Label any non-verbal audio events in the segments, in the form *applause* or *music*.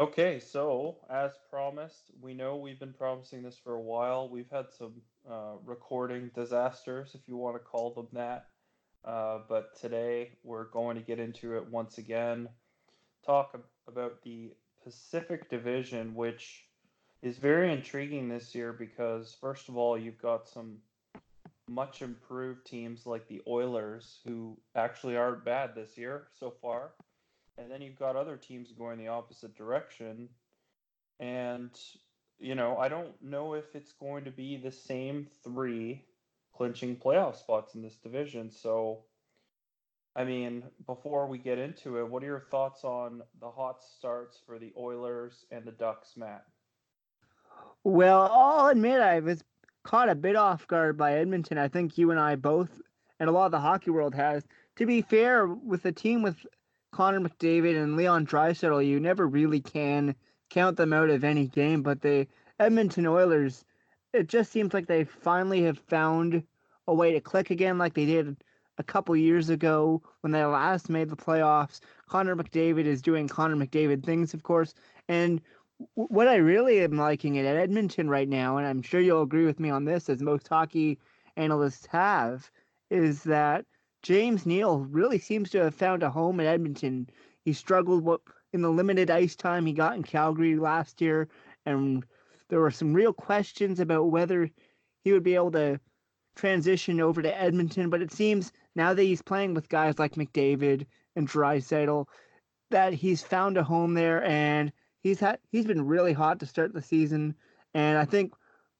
Okay, so as promised, we know we've been promising this for a while. We've had some uh, recording disasters, if you want to call them that. Uh, but today we're going to get into it once again. Talk about the Pacific Division, which is very intriguing this year because, first of all, you've got some much improved teams like the Oilers, who actually aren't bad this year so far. And then you've got other teams going the opposite direction. And, you know, I don't know if it's going to be the same three clinching playoff spots in this division. So, I mean, before we get into it, what are your thoughts on the hot starts for the Oilers and the Ducks, Matt? Well, I'll admit I was caught a bit off guard by Edmonton. I think you and I both, and a lot of the hockey world has. To be fair, with a team with Connor McDavid and Leon Draisaitl, you never really can count them out of any game. But the Edmonton Oilers, it just seems like they finally have found a way to click again, like they did a couple years ago when they last made the playoffs. Connor McDavid is doing Connor McDavid things, of course. And what I really am liking at Edmonton right now, and I'm sure you'll agree with me on this, as most hockey analysts have, is that James Neal really seems to have found a home at Edmonton. He struggled in the limited ice time he got in Calgary last year, and there were some real questions about whether he would be able to transition over to Edmonton. But it seems now that he's playing with guys like McDavid and Draisaitl, that he's found a home there, and he's had he's been really hot to start the season. And I think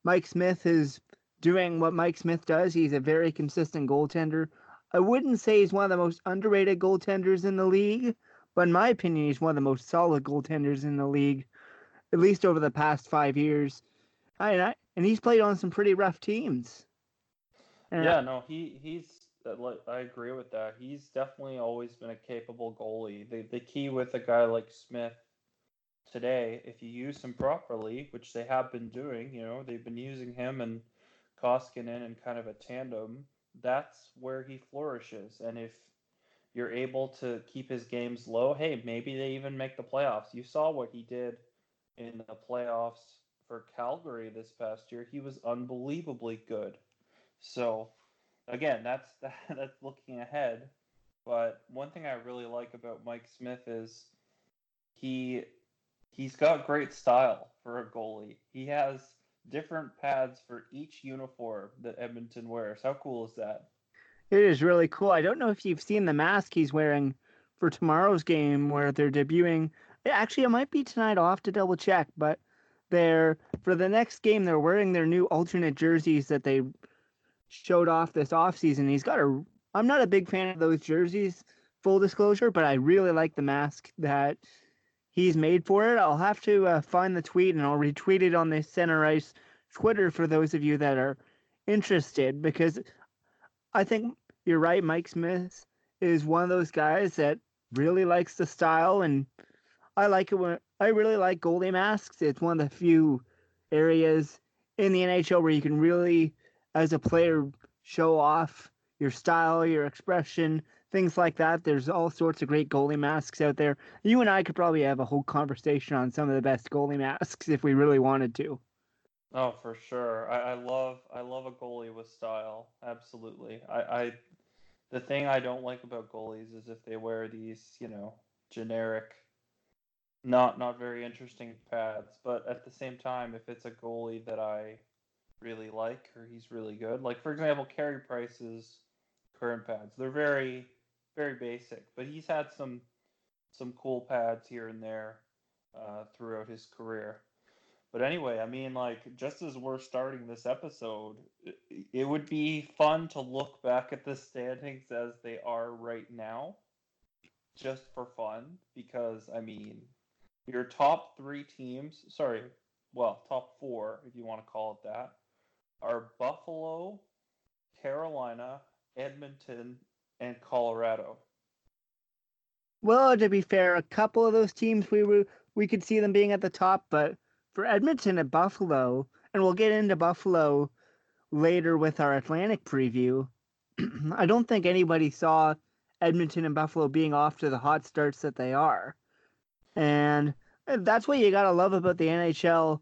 Mike Smith is doing what Mike Smith does. He's a very consistent goaltender. I wouldn't say he's one of the most underrated goaltenders in the league, but in my opinion, he's one of the most solid goaltenders in the league, at least over the past five years. I, and, he's played on some pretty rough teams. And yeah, no, he he's. Uh, I agree with that. He's definitely always been a capable goalie. The the key with a guy like Smith today, if you use him properly, which they have been doing, you know, they've been using him and Koskinen in kind of a tandem that's where he flourishes. And if you're able to keep his games low, hey, maybe they even make the playoffs. You saw what he did in the playoffs for Calgary this past year. He was unbelievably good. So, again, that's *laughs* that's looking ahead. But one thing I really like about Mike Smith is he he's got great style for a goalie. He has different pads for each uniform that Edmonton wears. How cool is that? It is really cool. I don't know if you've seen the mask he's wearing for tomorrow's game where they're debuting. Actually, it might be tonight. I'll have to double check, but they're for the next game they're wearing their new alternate jerseys that they showed off this offseason. He's got a I'm not a big fan of those jerseys, full disclosure, but I really like the mask that he's made for it. I'll have to uh, find the tweet and I'll retweet it on the Center Ice Twitter for those of you that are interested because I think you're right. Mike Smith is one of those guys that really likes the style, and I like it when I really like goalie masks. It's one of the few areas in the NHL where you can really, as a player, show off your style, your expression, things like that. There's all sorts of great goalie masks out there. You and I could probably have a whole conversation on some of the best goalie masks *laughs* if we really wanted to. Oh, for sure. I, I love I love a goalie with style. Absolutely. I, I the thing I don't like about goalies is if they wear these, you know, generic not not very interesting pads. But at the same time, if it's a goalie that I really like or he's really good, like for example, Carey Price's current pads, they're very very basic, but he's had some some cool pads here and there uh, throughout his career. But anyway, I mean, like, just as we're starting this episode, it, it would be fun to look back at the standings as they are right now, just for fun, because, I mean, your top three teams, sorry, well, top four, if you want to call it that, are Buffalo, Carolina, Edmonton, and Colorado. Well, to be fair, a couple of those teams we were we could see them being at the top, but for Edmonton and Buffalo, and we'll get into Buffalo later with our Atlantic preview. *clears throat* I don't think anybody saw Edmonton and Buffalo being off to the hot starts that they are. And that's what you gotta love about the NHL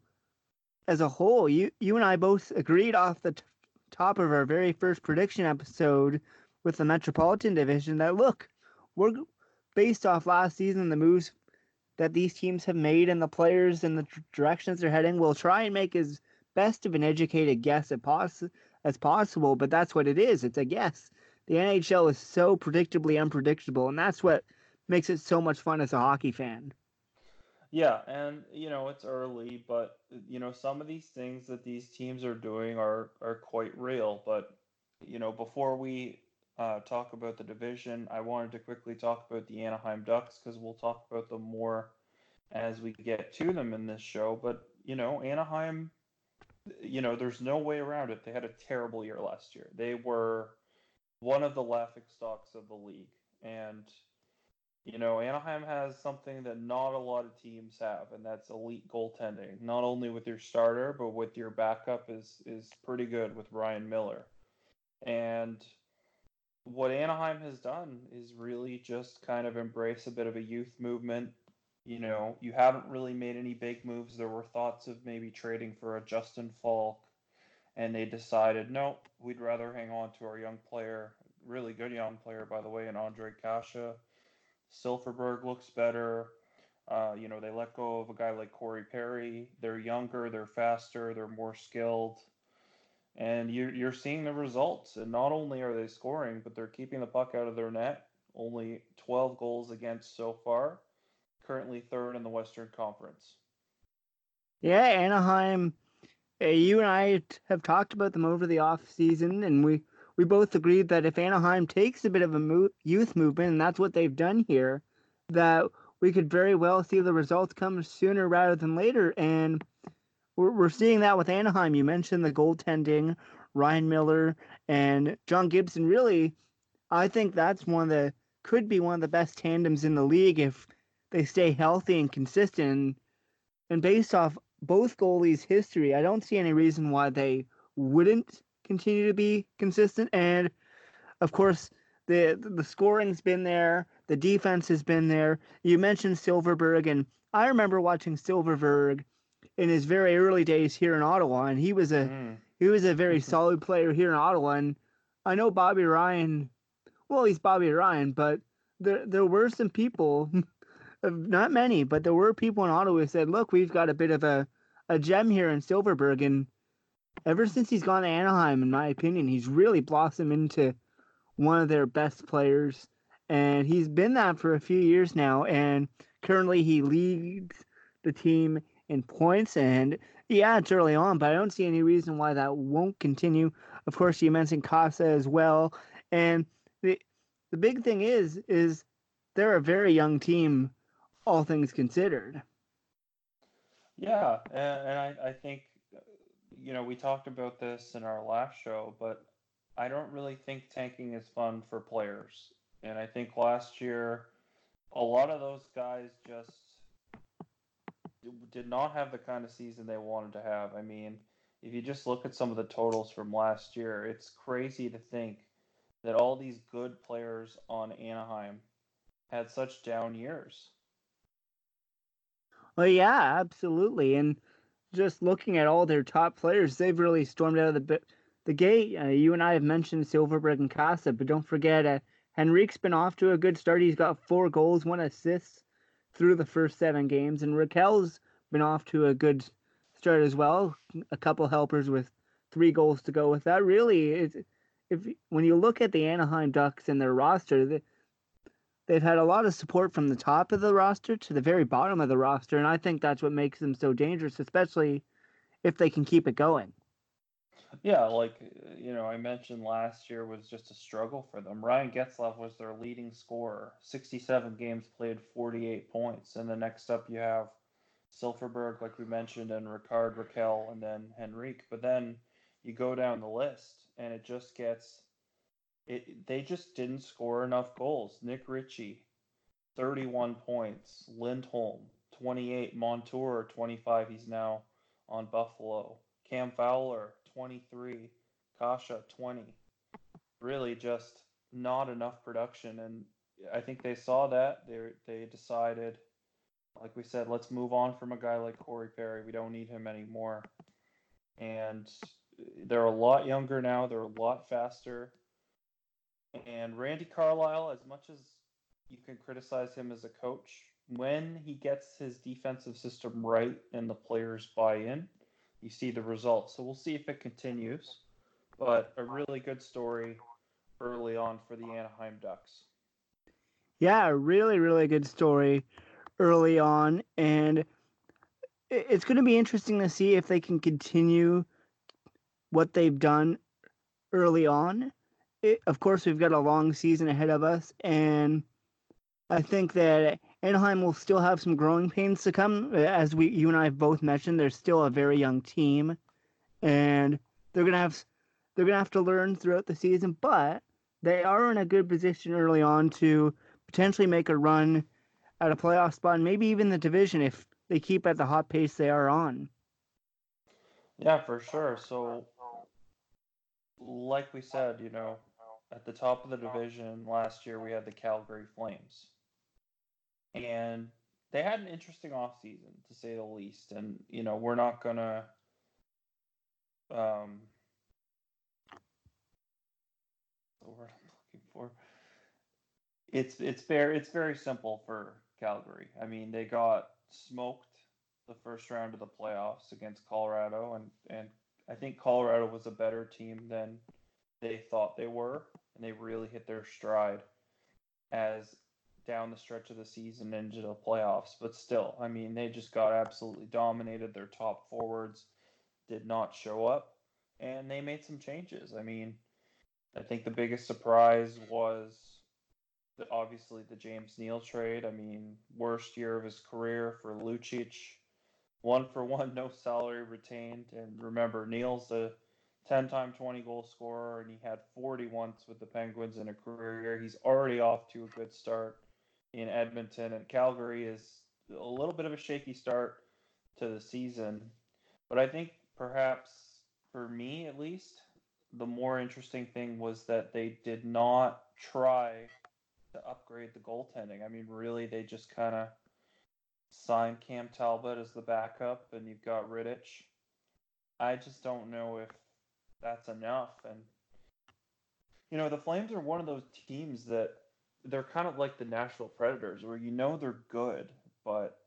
as a whole. You you and I both agreed off the t- top of our very first prediction episode with the Metropolitan Division that look, we're based off last season the moves that these teams have made and the players and the directions they're heading. We'll try and make as best of an educated guess as, poss- as possible, but that's what it is. It's a guess. The NHL is so predictably unpredictable, and that's what makes it so much fun as a hockey fan. Yeah, and you know it's early, but you know some of these things that these teams are doing are are quite real. But you know before we uh, talk about the division, I wanted to quickly talk about the Anaheim Ducks because we'll talk about them more as we get to them in this show. But you know Anaheim, you know there's no way around it. They had a terrible year last year. They were one of the laughing stocks of the league, and you know, Anaheim has something that not a lot of teams have, and that's elite goaltending. Not only with your starter, but with your backup is is pretty good with Ryan Miller. And what Anaheim has done is really just kind of embrace a bit of a youth movement. You know, you haven't really made any big moves. There were thoughts of maybe trading for a Justin Faulk, and they decided, no, we'd rather hang on to our young player, really good young player, by the way, and Ondrej Kase Silfverberg looks better. Uh, you know, they let go of a guy like Corey Perry. They're younger, they're faster, they're more skilled. And you're, you're seeing the results. And not only are they scoring, but they're keeping the puck out of their net. Only 12 goals against so far. Currently third in the Western Conference. Yeah, Anaheim. Uh, you and I have talked about them over the off season, and we we both agreed that if Anaheim takes a bit of a mo- youth movement, and that's what they've done here, that we could very well see the results come sooner rather than later. And we're, we're seeing that with Anaheim. You mentioned the goaltending, Ryan Miller and John Gibson. Really, I think that's one of the could be one of the best tandems in the league if they stay healthy and consistent. And based off both goalies' history, I don't see any reason why they wouldn't continue to be consistent. And of course, the the scoring's been there, the defense has been there. You mentioned Silfverberg, and I remember watching Silfverberg in his very early days here in Ottawa, and he was a mm. he was a very mm-hmm. solid player here in Ottawa. And I know Bobby Ryan, well, he's Bobby Ryan, but there there were some people, *laughs* not many, but there were people in Ottawa who said, "Look, we've got a bit of a a gem here in Silfverberg." and ever since he's gone to Anaheim, in my opinion, he's really blossomed into one of their best players. And he's been that for a few years now. And currently he leads the team in points. And yeah, it's early on, but I don't see any reason why that won't continue. Of course, you mentioned Kase as well. And the the big thing is, is they're a very young team, all things considered. Yeah, and, and I, I think you know, we talked about this in our last show, but I don't really think tanking is fun for players. And I think last year, a lot of those guys just did not have the kind of season they wanted to have. I mean, if you just look at some of the totals from last year, it's crazy to think that all these good players on Anaheim had such down years. Well, yeah, absolutely. And just looking at all their top players, they've really stormed out of the the gate. Uh, you and I have mentioned Silfverberg and Kase, but don't forget uh, Henrique's been off to a good start. He's got four goals, one assist through the first seven games, and Rakell's been off to a good start as well. A couple helpers with three goals to go with that. Really, is if when you look at the Anaheim Ducks and their roster, they, they've had a lot of support from the top of the roster to the very bottom of the roster, and I think that's what makes them so dangerous, especially if they can keep it going. Yeah, like uh, you know, I mentioned last year was just a struggle for them. Ryan Getzlaf was their leading scorer, 67 games played, 48 points, and the next up you have Silfverberg, like we mentioned, and Rickard Rakell, and then Henrique. But then you go down the list, and it just gets it, they just didn't score enough goals. Nick Ritchie, 31 points. Lindholm, 28. Montour, 25. He's now on Buffalo. Cam Fowler, 23. Kase uh, 20. Really just not enough production. And I think they saw that. They, they decided, like we said, let's move on from a guy like Corey Perry. We don't need him anymore. And they're a lot younger now. They're a lot faster. And Randy Carlyle, as much as you can criticize him as a coach, when he gets his defensive system right and the players buy in, you see the results. So we'll see if it continues. But a really good story early on for the Anaheim Ducks. Yeah, really, really good story early on. And it's going to be interesting to see if they can continue what they've done early on. It, of course, we've got a long season ahead of us. And I think that Anaheim will still have some growing pains to come. Uh, as we, you and I have both mentioned, they're still a very young team, and they're gonna have they're gonna have to learn throughout the season. But they are in a good position early on to potentially make a run at a playoff spot, and maybe even the division if they keep at the hot pace they are on. Yeah, for sure. So, like we said, you know, at the top of the division last year, we had the Calgary Flames and they had an interesting offseason to say the least. And you know we're not gonna um the word i'm looking for? It's it's very it's very simple for calgary. I mean they got smoked the first round of the playoffs against colorado and and i think colorado was a better team than they thought they were and they really hit their stride as down the stretch of the season into the playoffs. But still, I mean, they just got absolutely dominated. Their top forwards did not show up, and they made some changes. I mean, I think the biggest surprise was the, obviously the James Neal trade. I mean, worst year of his career for Lucic. One for one, no salary retained. And remember, Neal's a 10 time 20 goal scorer, and he had 40 once with the Penguins in a career. year. He's already off to a good start in Edmonton, and Calgary is a little bit of a shaky start to the season. But I think perhaps for me at least, the more interesting thing was that they did not try to upgrade the goaltending. I mean, really, they just kind of signed Cam Talbot as the backup, and you've got Rittich. I just don't know if that's enough. And, you know, the Flames are one of those teams that they're kind of like the Nashville Predators, where you know they're good, but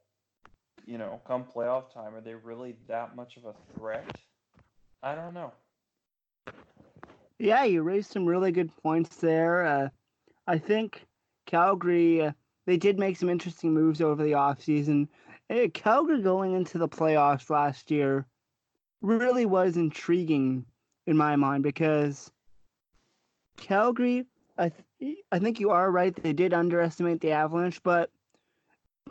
you know, come playoff time, are they really that much of a threat? I don't know. Yeah, you raised some really good points there. Uh, I think Calgary, uh, they did make some interesting moves over the offseason. Uh, Calgary going into the playoffs last year really was intriguing in my mind because Calgary I I think you are right. They did underestimate the Avalanche, but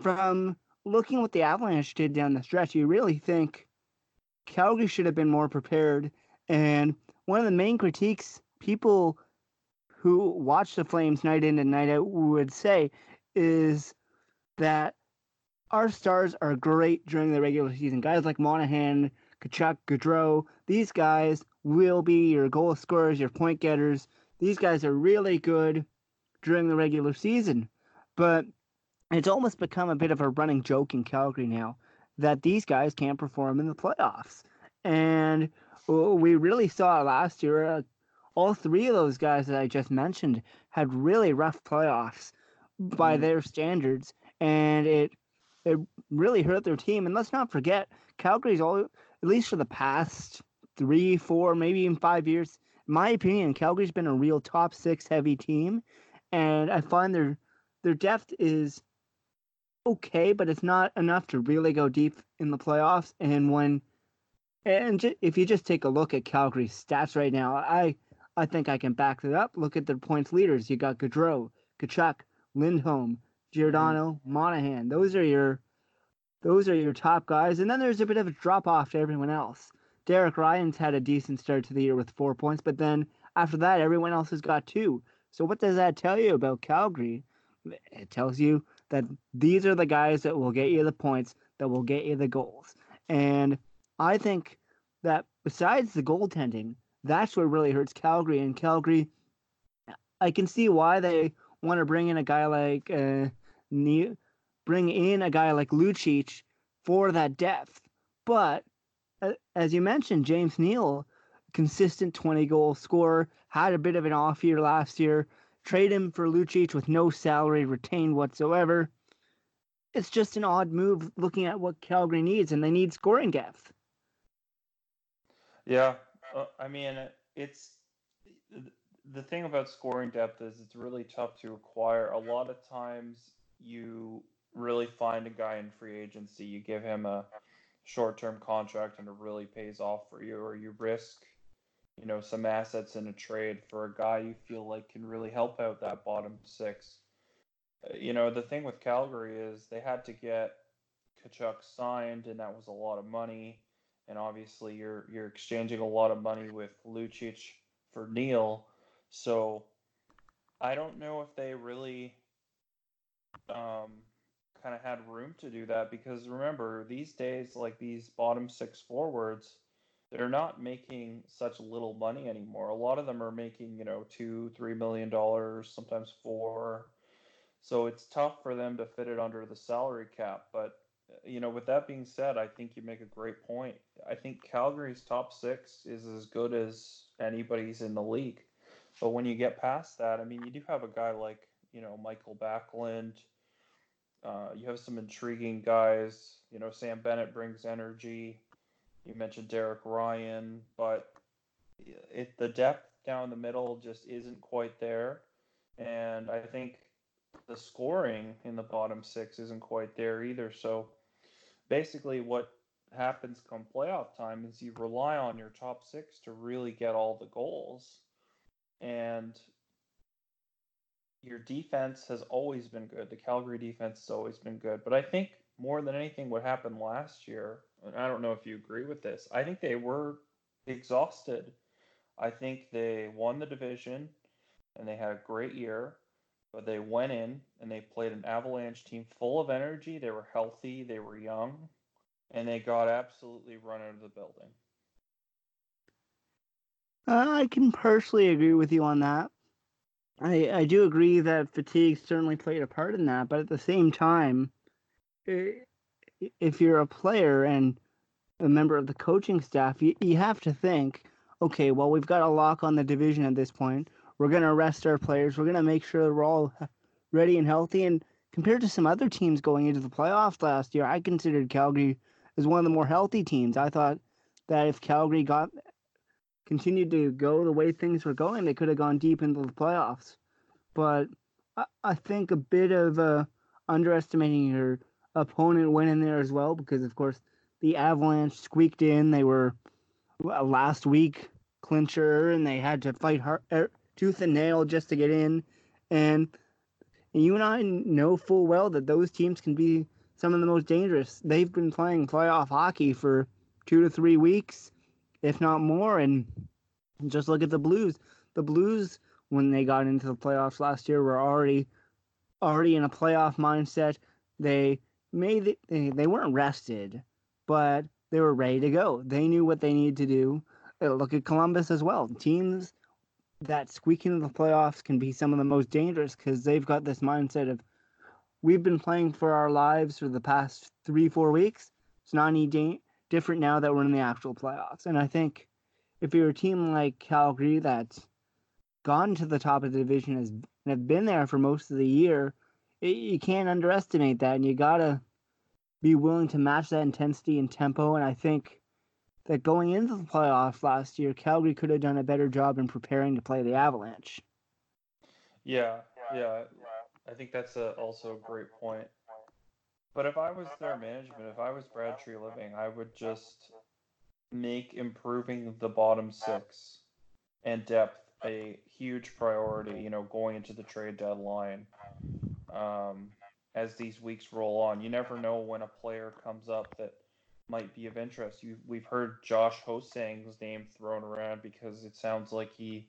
from looking what the Avalanche did down the stretch, you really think Calgary should have been more prepared. And one of the main critiques people who watch the Flames night in and night out would say is that our stars are great during the regular season. Guys like Monahan, Tkachuk, Gaudreau, these guys will be your goal scorers, your point getters, these guys are really good during the regular season, but it's almost become a bit of a running joke in Calgary now that these guys can't perform in the playoffs. And we really saw last year, uh, all three of those guys that I just mentioned had really rough playoffs by mm. their standards, and it it really hurt their team. And let's not forget, Calgary's all at least for the past three, four, maybe even five years my opinion, Calgary's been a real top six heavy team, and I find their their depth is okay, but it's not enough to really go deep in the playoffs. And when and j- if you just take a look at Calgary's stats right now, I I think I can back that up. Look at their points leaders. You got Gaudreau, Tkachuk, Lindholm, Giordano, mm-hmm. Monahan. Those are your those are your top guys, and then there's a bit of a drop off to everyone else. Derek Ryan's had a decent start to the year with four points, but then after that, everyone else has got two. So what does that tell you about Calgary? It tells you that these are the guys that will get you the points, that will get you the goals. And I think that besides the goaltending, that's what really hurts Calgary. And Calgary, I can see why they want to bring in a guy like uh, bring in a guy like Lucic for that depth. But as you mentioned, James Neal, consistent 20 goal scorer, had a bit of an off year last year. Trade him for Lucic with no salary retained whatsoever. It's just an odd move looking at what Calgary needs, and they need scoring depth. Yeah, uh, I mean, it's the thing about scoring depth is it's really tough to acquire. A lot of times, you really find a guy in free agency, you give him a short-term contract, and it really pays off for you, or you risk, you know, some assets in a trade for a guy you feel like can really help out that bottom six. Uh, you know, the thing with Calgary is they had to get Tkachuk signed, and that was a lot of money. And obviously, you're you're exchanging a lot of money with Lucic for Neal. So I don't know if they really um, kind of had room to do that because remember these days like these bottom six forwards they're not making such little money anymore. A lot of them are making you know two three million dollars sometimes four. So it's tough for them to fit it under the salary cap but you know with that being said i think you make a great point. I think calgary's top six is as good as anybody's in the league. But when you get past that i mean you do have a guy like you know Mikael Backlund uh, you have some intriguing guys. You know, Sam Bennett brings energy. You mentioned Derek Ryan, but it the depth down the middle just isn't quite there, and I think the scoring in the bottom six isn't quite there either. So basically, what happens come playoff time is you rely on your top six to really get all the goals, and your defense has always been good. The Calgary defense has always been good. But I think more than anything, what happened last year, and I don't know if you agree with this, I think they were exhausted. I think they won the division and they had a great year, but they went in and they played an Avalanche team full of energy. They were healthy, they were young, and they got absolutely run out of the building. Uh, I can personally agree with you on that. I I do agree that fatigue certainly played a part in that, but at the same time, eh, if you're a player and a member of the coaching staff, you, you have to think, okay, well, we've got a lock on the division at this point. We're going to rest our players. We're going to make sure we're all ready and healthy. And compared to some other teams going into the playoffs last year, I considered Calgary as one of the more healthy teams. I thought that if Calgary got continued to go the way things were going, they could have gone deep into the playoffs. But I, I think a bit of uh, underestimating your opponent went in there as well because, of course, the Avalanche squeaked in. They were a last week clincher and they had to fight hard, er, tooth and nail just to get in. And you and I know full well that those teams can be some of the most dangerous. They've been playing playoff hockey for two to three weeks if not more. And just look at the Blues. The Blues, when they got into the playoffs last year, were already already in a playoff mindset. They made the, they, they weren't rested, but they were ready to go. They knew what they needed to do. Uh, look at Columbus as well. Teams that squeak into the playoffs can be some of the most dangerous because they've got this mindset of we've been playing for our lives for the past three four weeks. It's not any da- different now that we're in the actual playoffs. And I think if you're a team like Calgary that's gone to the top of the division has, and have been there for most of the year, it, you can't underestimate that. And you got to be willing to match that intensity and tempo. And I think that going into the playoffs last year, Calgary could have done a better job in preparing to play the Avalanche. Yeah, yeah. I think that's a, also a great point. But if I was their management, if I was Brad Treliving, I would just make improving the bottom six and depth a huge priority, you know, going into the trade deadline. Um, as these weeks roll on, you never know when a player comes up that might be of interest. You, we've heard Josh Ho-Sang's name thrown around because it sounds like he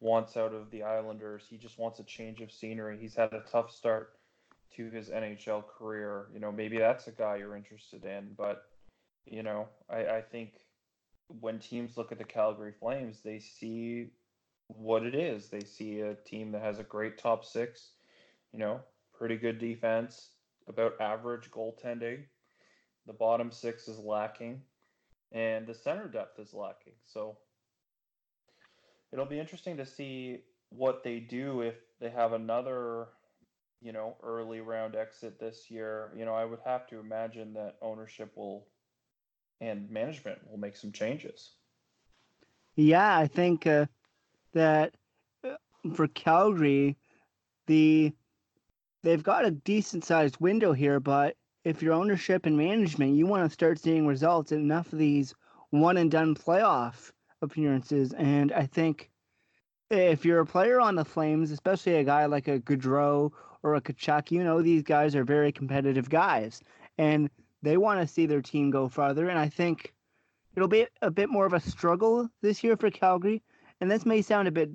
wants out of the Islanders. He just wants a change of scenery. He's had a tough start to his NHL career. You know, maybe that's a guy you're interested in. But, you know, I, I think when teams look at the Calgary Flames, they see what it is. They see a team that has a great top six, you know, pretty good defense, about average goaltending. The bottom six is lacking, and the center depth is lacking. So it'll be interesting to see what they do if they have another, you know, early round exit this year. You know, I would have to imagine that ownership will and management will make some changes. Yeah, I think uh, that uh, for Calgary, the they've got a decent sized window here, but if your ownership and management, you want to start seeing results in enough of these one and done playoff appearances. And I think if you're a player on the Flames, especially a guy like a Gaudreau or a Tkachuk, you know these guys are very competitive guys, and they want to see their team go farther. And I think it'll be a bit more of a struggle this year for Calgary. And this may sound a bit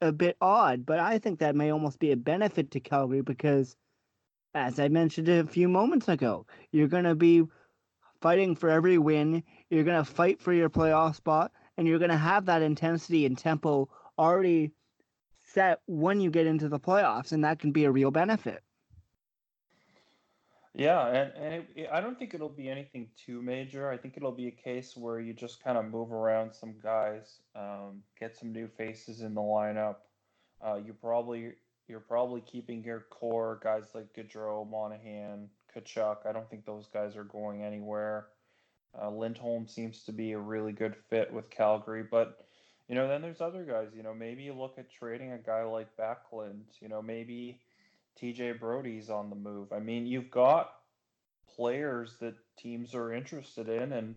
a bit odd, but I think that may almost be a benefit to Calgary because, as I mentioned a few moments ago, you're going to be fighting for every win. You're going to fight for your playoff spot, and you're going to have that intensity and tempo already set when you get into the playoffs, and that can be a real benefit. Yeah, and, and it, it, I don't think it'll be anything too major. I think it'll be a case where you just kind of move around some guys, um, get some new faces in the lineup. Uh, you probably you're probably keeping your core guys like Gaudreau, Monahan, Tkachuk. I don't think those guys are going anywhere. Uh, Lindholm seems to be a really good fit with Calgary, but you know then there's other guys. You know maybe you look at trading a guy like Backlund. You know maybe TJ Brodie's on the move. I mean, you've got players that teams are interested in, and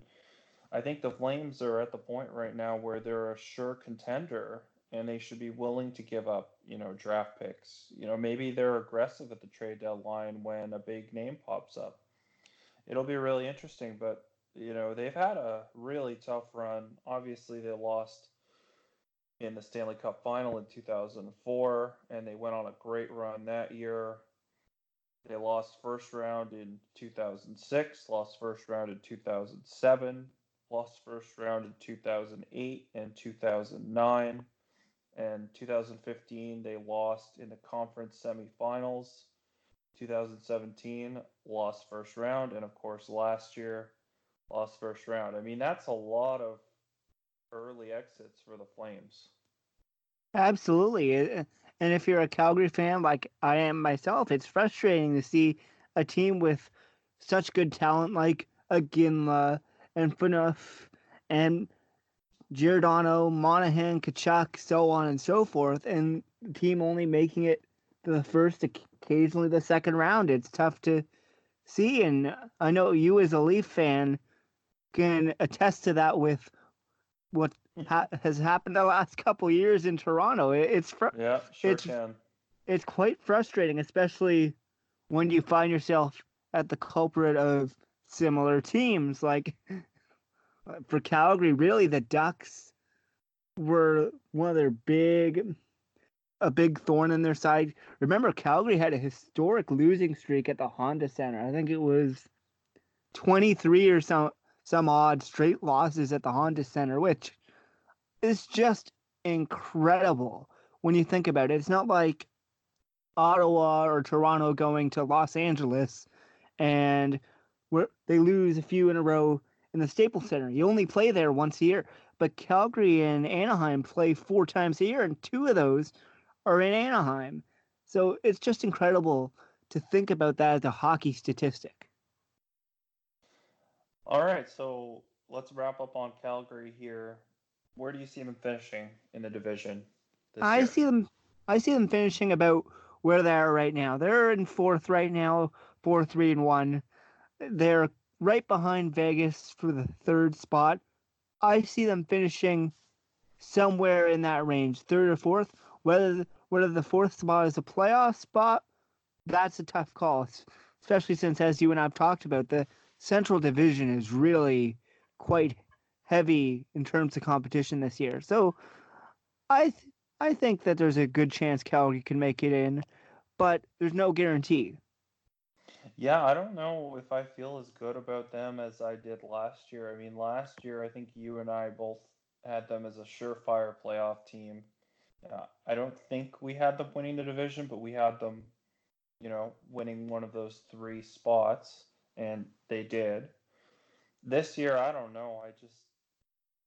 I think the Flames are at the point right now where they're a sure contender and they should be willing to give up, you know, draft picks. You know, maybe they're aggressive at the trade deadline when a big name pops up. It'll be really interesting, but you know, they've had a really tough run. Obviously, they lost in the Stanley Cup final in 2004, and they went on a great run that year. They lost first round in 2006, lost first round in 2007, lost first round in 2008 and 2009. And 2015, they lost in the conference semifinals. 2017, lost first round. And of course, last year, lost first round. I mean, that's a lot of early exits for the Flames. Absolutely. And if you're a Calgary fan like I am myself, it's frustrating to see a team with such good talent like Iginla and Phaneuf and Giordano, Monahan, Tkachuk, so on and so forth, and the team only making it the first, occasionally the second round. It's tough to see, and I know you as a Leaf fan can attest to that with what mm. ha- has happened the last *laughs* couple years in Toronto. It, it's fr- yeah, sure it's, can. It's quite frustrating, especially when you find yourself at the culprit of similar teams. Like *laughs* for Calgary, really, the Ducks were one of their big, a big thorn in their side. Remember, Calgary had a historic losing streak at the Honda Center. I think it was 23 or some some odd straight losses at the Honda Center, which is just incredible when you think about it. It's not like Ottawa or Toronto going to Los Angeles and where they lose a few in a row in the Staples Center. You only play there once a year. But Calgary and Anaheim play four times a year, and two of those are in Anaheim. So it's just incredible to think about that as a hockey statistic. All right, so let's wrap up on Calgary here. Where do you see them finishing in the division? I year? see them. I see them finishing about where they are right now. They're in fourth right now, four, three, and one. They're right behind Vegas for the third spot. I see them finishing somewhere in that range, third or fourth. Whether whether the fourth spot is a playoff spot, that's a tough call, especially since, as you and I've talked about, the Central Division is really quite heavy in terms of competition this year. So I th- I think that there's a good chance Calgary can make it in, but there's no guarantee. Yeah, I don't know if I feel as good about them as I did last year. I mean, last year I think you and I both had them as a surefire playoff team. Uh, I don't think we had them winning the division, but we had them you know, winning one of those three spots, and they did. This year, I don't know. I just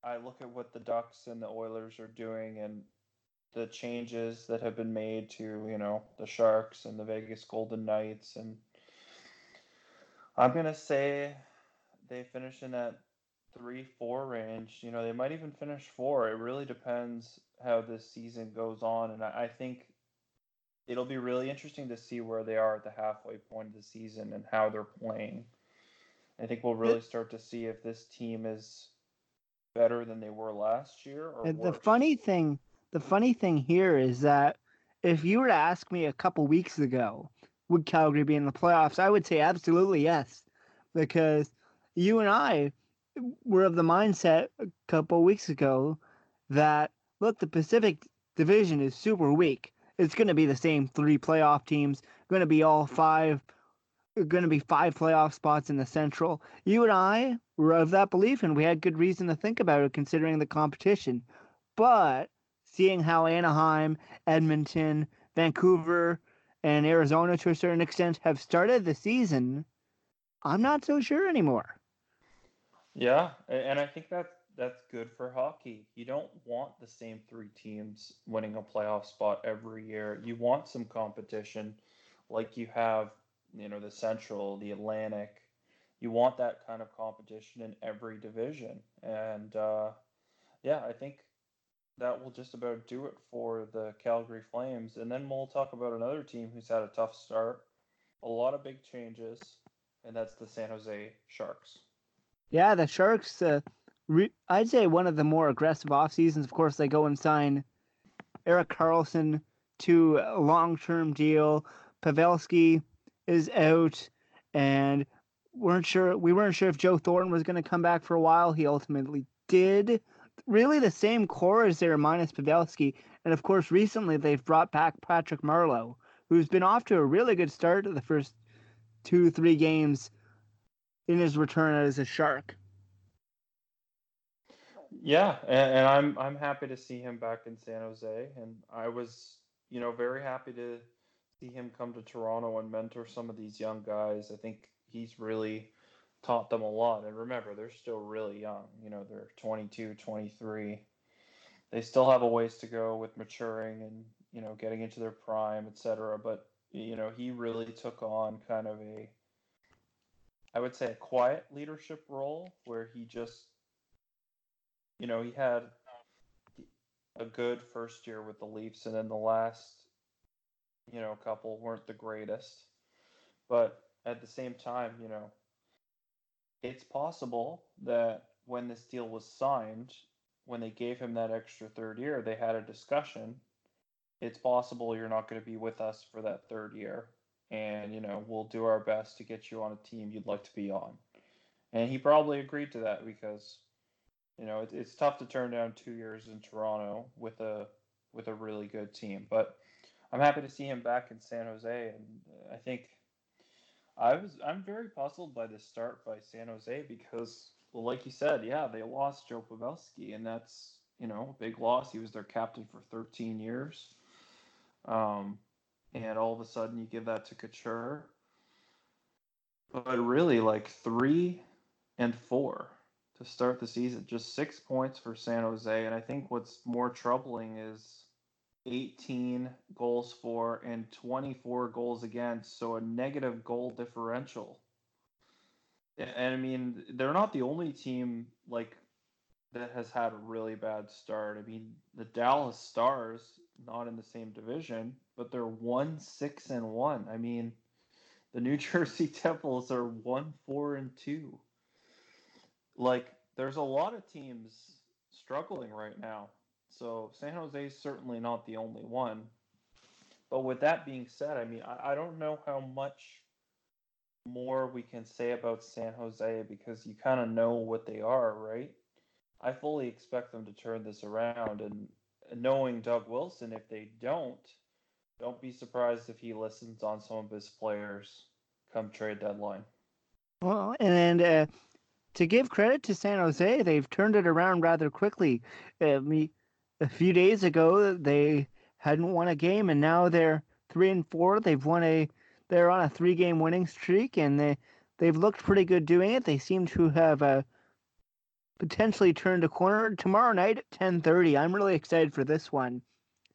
I look at what the Ducks and the Oilers are doing, and the changes that have been made to you know the Sharks and the Vegas Golden Knights, and I'm gonna say they finish in that three four range. You know, they might even finish four. It really depends how this season goes on, and I, I think it'll be really interesting to see where they are at the halfway point of the season and how they're playing. I think we'll really start to see if this team is better than they were last year the worse. funny thing, the funny thing here is that if you were to ask me a couple weeks ago, would Calgary be in the playoffs? I would say absolutely yes, because you and I were of the mindset a couple weeks ago that look, the Pacific Division is super weak. It's going to be the same three playoff teams. Going to be all five. Going to be five playoff spots in the Central. You and I were of that belief, and we had good reason to think about it considering the competition. But seeing how Anaheim, Edmonton, Vancouver, and Arizona to a certain extent have started the season, I'm not so sure anymore. Yeah, and I think that that's good for hockey. You don't want the same three teams winning a playoff spot every year. You want some competition, like you have, you know, the Central, the Atlantic. You want that kind of competition in every division, and uh, yeah, I think that will just about do it for the Calgary Flames. And then we'll talk about another team who's had a tough start, a lot of big changes, and that's the San Jose Sharks. Yeah, the Sharks, uh, re- I'd say one of the more aggressive off seasons. Of course, they go and sign Erik Karlsson to a long term deal. Pavelski is out, and weren't sure we weren't sure if Joe Thornton was going to come back for a while. He ultimately did. Really, the same core as there minus Pavelski, and of course, recently they've brought back Patrick Marleau, who's been off to a really good start of the first two three games in his return as a Shark. Yeah, and, and I'm I'm happy to see him back in San Jose, and I was you know very happy to see him come to Toronto and mentor some of these young guys. I think he's really taught them a lot. And remember, they're still really young. You know, they're 22, 23. They still have a ways to go with maturing and you know getting into their prime, etc. But you know, he really took on kind of a I would say a quiet leadership role where he just you know, he had a good first year with the Leafs, and then the last, you know, couple weren't the greatest. But at the same time, you know, it's possible that when this deal was signed, when they gave him that extra third year, they had a discussion. It's possible you're not going to be with us for that third year. And, you know, we'll do our best to get you on a team you'd like to be on. And he probably agreed to that because you know, it, it's tough to turn down two years in Toronto with a with a really good team. But I'm happy to see him back in San Jose, and I think I was I'm very puzzled by this start by San Jose because, well, like you said, yeah, they lost Joe Pavelski, and that's you know a big loss. He was their captain for 13 years, um, and all of a sudden you give that to Couture. But really, like three and four to start the season. Just six points for San Jose. And I think what's more troubling is 18 goals for and 24 goals against. So a negative goal differential. And I mean, they're not the only team like that has had a really bad start. I mean, the Dallas Stars, not in the same division, but they're one six and one. I mean, the New *laughs* Jersey Devils are one four and two like there's a lot of teams struggling right now. So San Jose is certainly not the only one. But with that being said, I mean, I, I don't know how much more we can say about San Jose because you kind of know what they are, right? I fully expect them to turn this around. And knowing Doug Wilson, if they don't, don't be surprised if he listens on some of his players come trade deadline. Well, and uh, to give credit to San Jose, they've turned it around rather quickly. Uh, me, a few days ago, they hadn't won a game, and now they're three and four. They've won a they're on a three-game winning streak, and they they've looked pretty good doing it. They seem to have uh, potentially turned a corner tomorrow night at 10:30. I'm really excited for this one.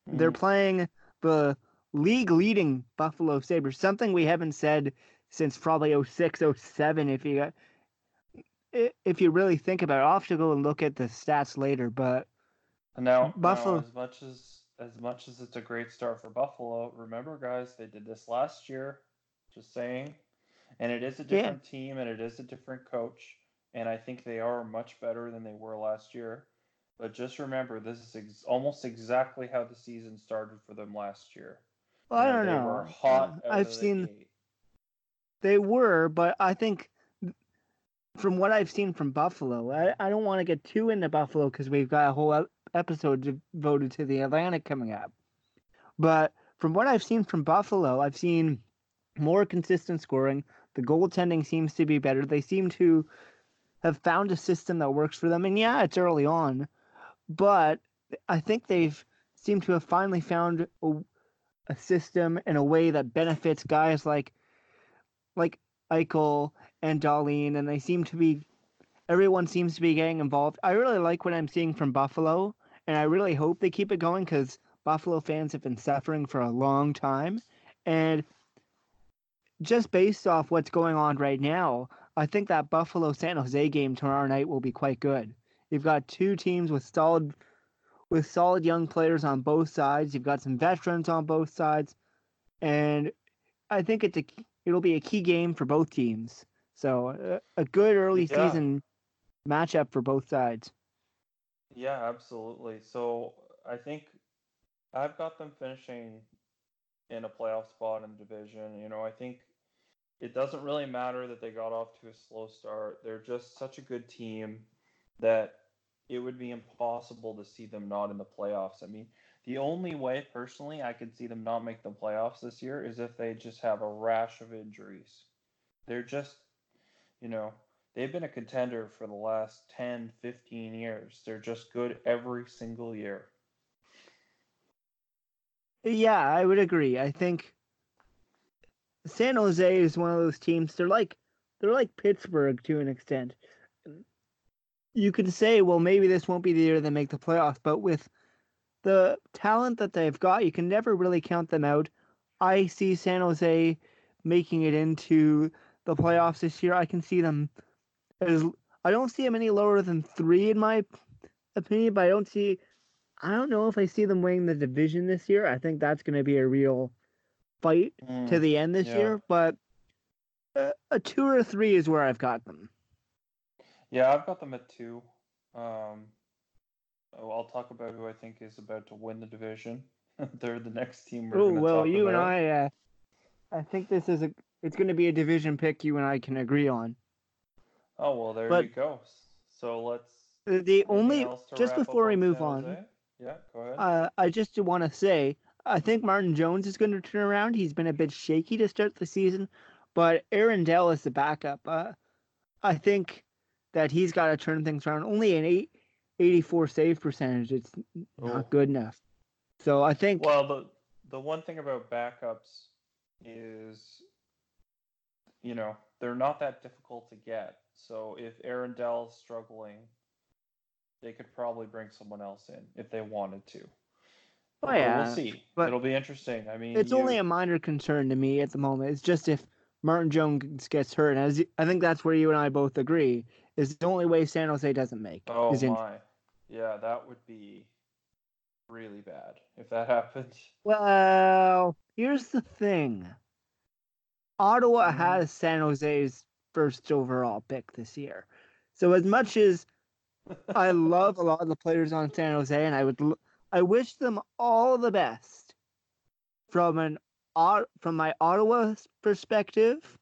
They're Mhm. playing the league leading Buffalo Sabres, something we haven't said since probably 06, 07 if you i- if you really think about it. I'll have to go and look at the stats later, but now, Buffalo- as much as as much as it's a great start for Buffalo, remember, guys, they did this last year. Just saying, and it is a Yeah. different team and it is a different coach, and I think they are much better than they were last year. But just remember, this is ex- almost exactly how the season started for them last year. well, I don't they know. were hot. Out I've seen gate. they were, but I think from what I've seen from Buffalo, I, I don't want to get too into Buffalo because we've got a whole episode devoted to the Atlantic coming up. But from what I've seen from Buffalo, I've seen more consistent scoring. The goaltending seems to be better. They seem to have found a system that works for them. And yeah, it's early on, but I think they've seemed to have finally found a, a system in a way that benefits guys like like Eichel and Dahlin, and they seem to be everyone seems to be getting involved. I really like what I'm seeing from Buffalo, and I really hope they keep it going because Buffalo fans have been suffering for a long time, and just based off what's going on right now, I think that Buffalo San Jose game tomorrow night will be quite good. You've got two teams with solid with solid young players on both sides. You've got some veterans on both sides, and I think it's a it'll be a key game for both teams. So uh, a good early Yeah. season matchup for both sides. Yeah, absolutely. So I think I've got them finishing in a playoff spot in the division. You know, I think it doesn't really matter that they got off to a slow start. They're just such a good team that it would be impossible to see them not in the playoffs. I mean, the only way personally I could see them not make the playoffs this year is if they just have a rash of injuries. They're just, you know, they've been a contender for the last 10, 15 years. They're just good every single year. Yeah, I would agree. I think San Jose is one of those teams. They're like they're like Pittsburgh to an extent. You could say, well, maybe this won't be the year they make the playoffs, but with the talent that they've got, you can never really count them out. I see San Jose making it into the playoffs this year. I can see them as I don't see them any lower than three in my opinion, but I don't see I don't know if I see them winning the division this year. I think that's going to be a real fight to the end this yeah. year, but uh, a two or a three is where I've got them. Yeah, I've got them at two. Um, oh, I'll talk about who I think is about to win the division. *laughs* They're the next team Oh well, you and. I, uh, I think this is a. It's going to be a division pick you and I can agree on. Oh well, there But- you go. So let's. The, the only just before we move on, Jose? Yeah, go ahead. uh, I just want to say I think Martin Jones is going to turn around. He's been a bit shaky to start the season, but Aaron Dell is the backup. Uh, I think that he's got to turn things around. Only an eight, 84 save percentage. It's not good enough. So I think Well, the the one thing about backups is, you know, they're not that difficult to get. So if Aaron Dell's struggling, they could probably bring someone else in if they wanted to. Oh, But yeah, we'll see. but It'll be interesting. I mean, it's you- only a minor concern to me at the moment. It's just if Martin Jones gets hurt, and as you- I think that's where you and I both agree, is the only way San Jose doesn't make. Oh is in- my, yeah, that would be really bad if that *laughs* happened. Well, here's the thing. Ottawa Mhm. has San Jose's first overall pick this year. So as much as I love a lot of the players on San Jose, and I would, I wish them all the best. From an from my Ottawa perspective,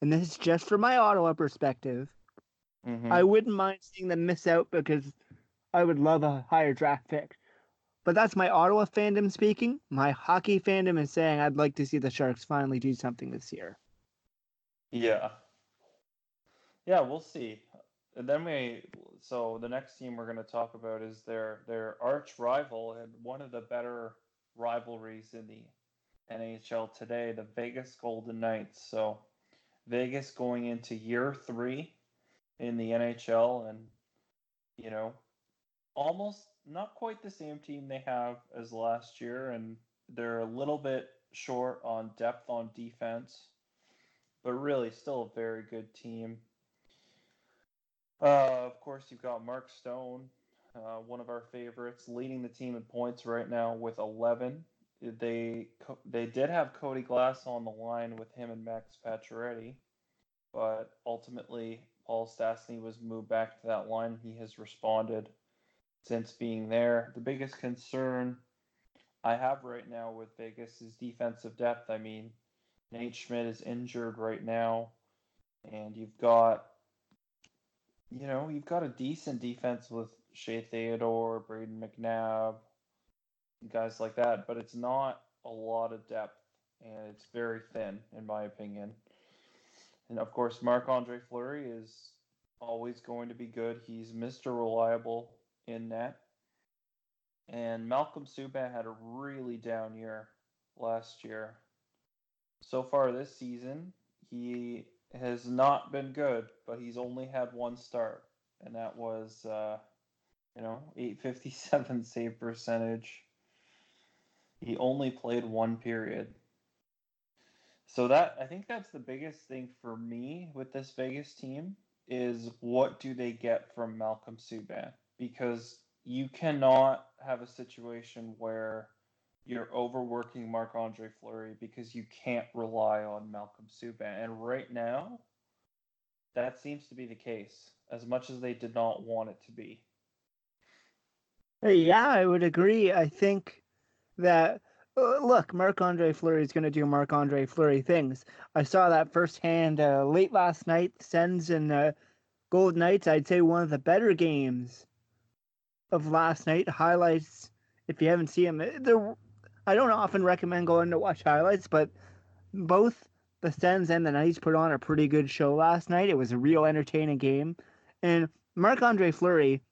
and this is just from my Ottawa perspective, Mhm. I wouldn't mind seeing them miss out because I would love a higher draft pick. But that's my Ottawa fandom speaking. My hockey fandom is saying I'd like to see the Sharks finally do something this year. Yeah. Yeah, we'll see. And then we so the next team we're going to talk about is their their arch rival and one of the better rivalries in the NHL today, the Vegas Golden Knights. So Vegas going into year three in the NHL, and you know, almost not quite the same team they have as last year, and they're a little bit short on depth on defense, but really still a very good team. Uh, of course, you've got Mark Stone, uh, one of our favorites, leading the team in points right now with 11. They they did have Cody Glass on the line with him and Max Pacioretty, but ultimately Paul Stastny was moved back to that line. He has responded since being there. The biggest concern I have right now with Vegas is defensive depth. I mean, Nate Schmidt is injured right now, and you've got you know, you've got a decent defense with Shea Theodore, Brayden McNabb, guys like that, but it's not a lot of depth and it's very thin, in my opinion. And of course, Marc Andre Fleury is always going to be good. He's Mr. Reliable in net. And Malcolm Subban had a really down year last year. So far this season, he has not been good, but he's only had one start, and that was, uh, you know, 857 *laughs* save percentage. He only played one period. So that I think that's the biggest thing for me with this Vegas team is what do they get from Malcolm Subban? Because you cannot have a situation where you're overworking Marc Andre Fleury because you can't rely on Malcolm Subban. And right now, that seems to be the case, as much as they did not want it to be. Yeah, I would agree. I think that uh, look, Marc Andre Fleury is going to do Marc Andre Fleury things. I saw that firsthand uh, late last night. Sens and uh, Gold Knights. I'd say one of the better games of last night. Highlights, if you haven't seen them, eh, they're I don't often recommend going to watch highlights, but both the Sens and the Knights put on a pretty good show last night. It was a real entertaining game. And Marc Andre Fleury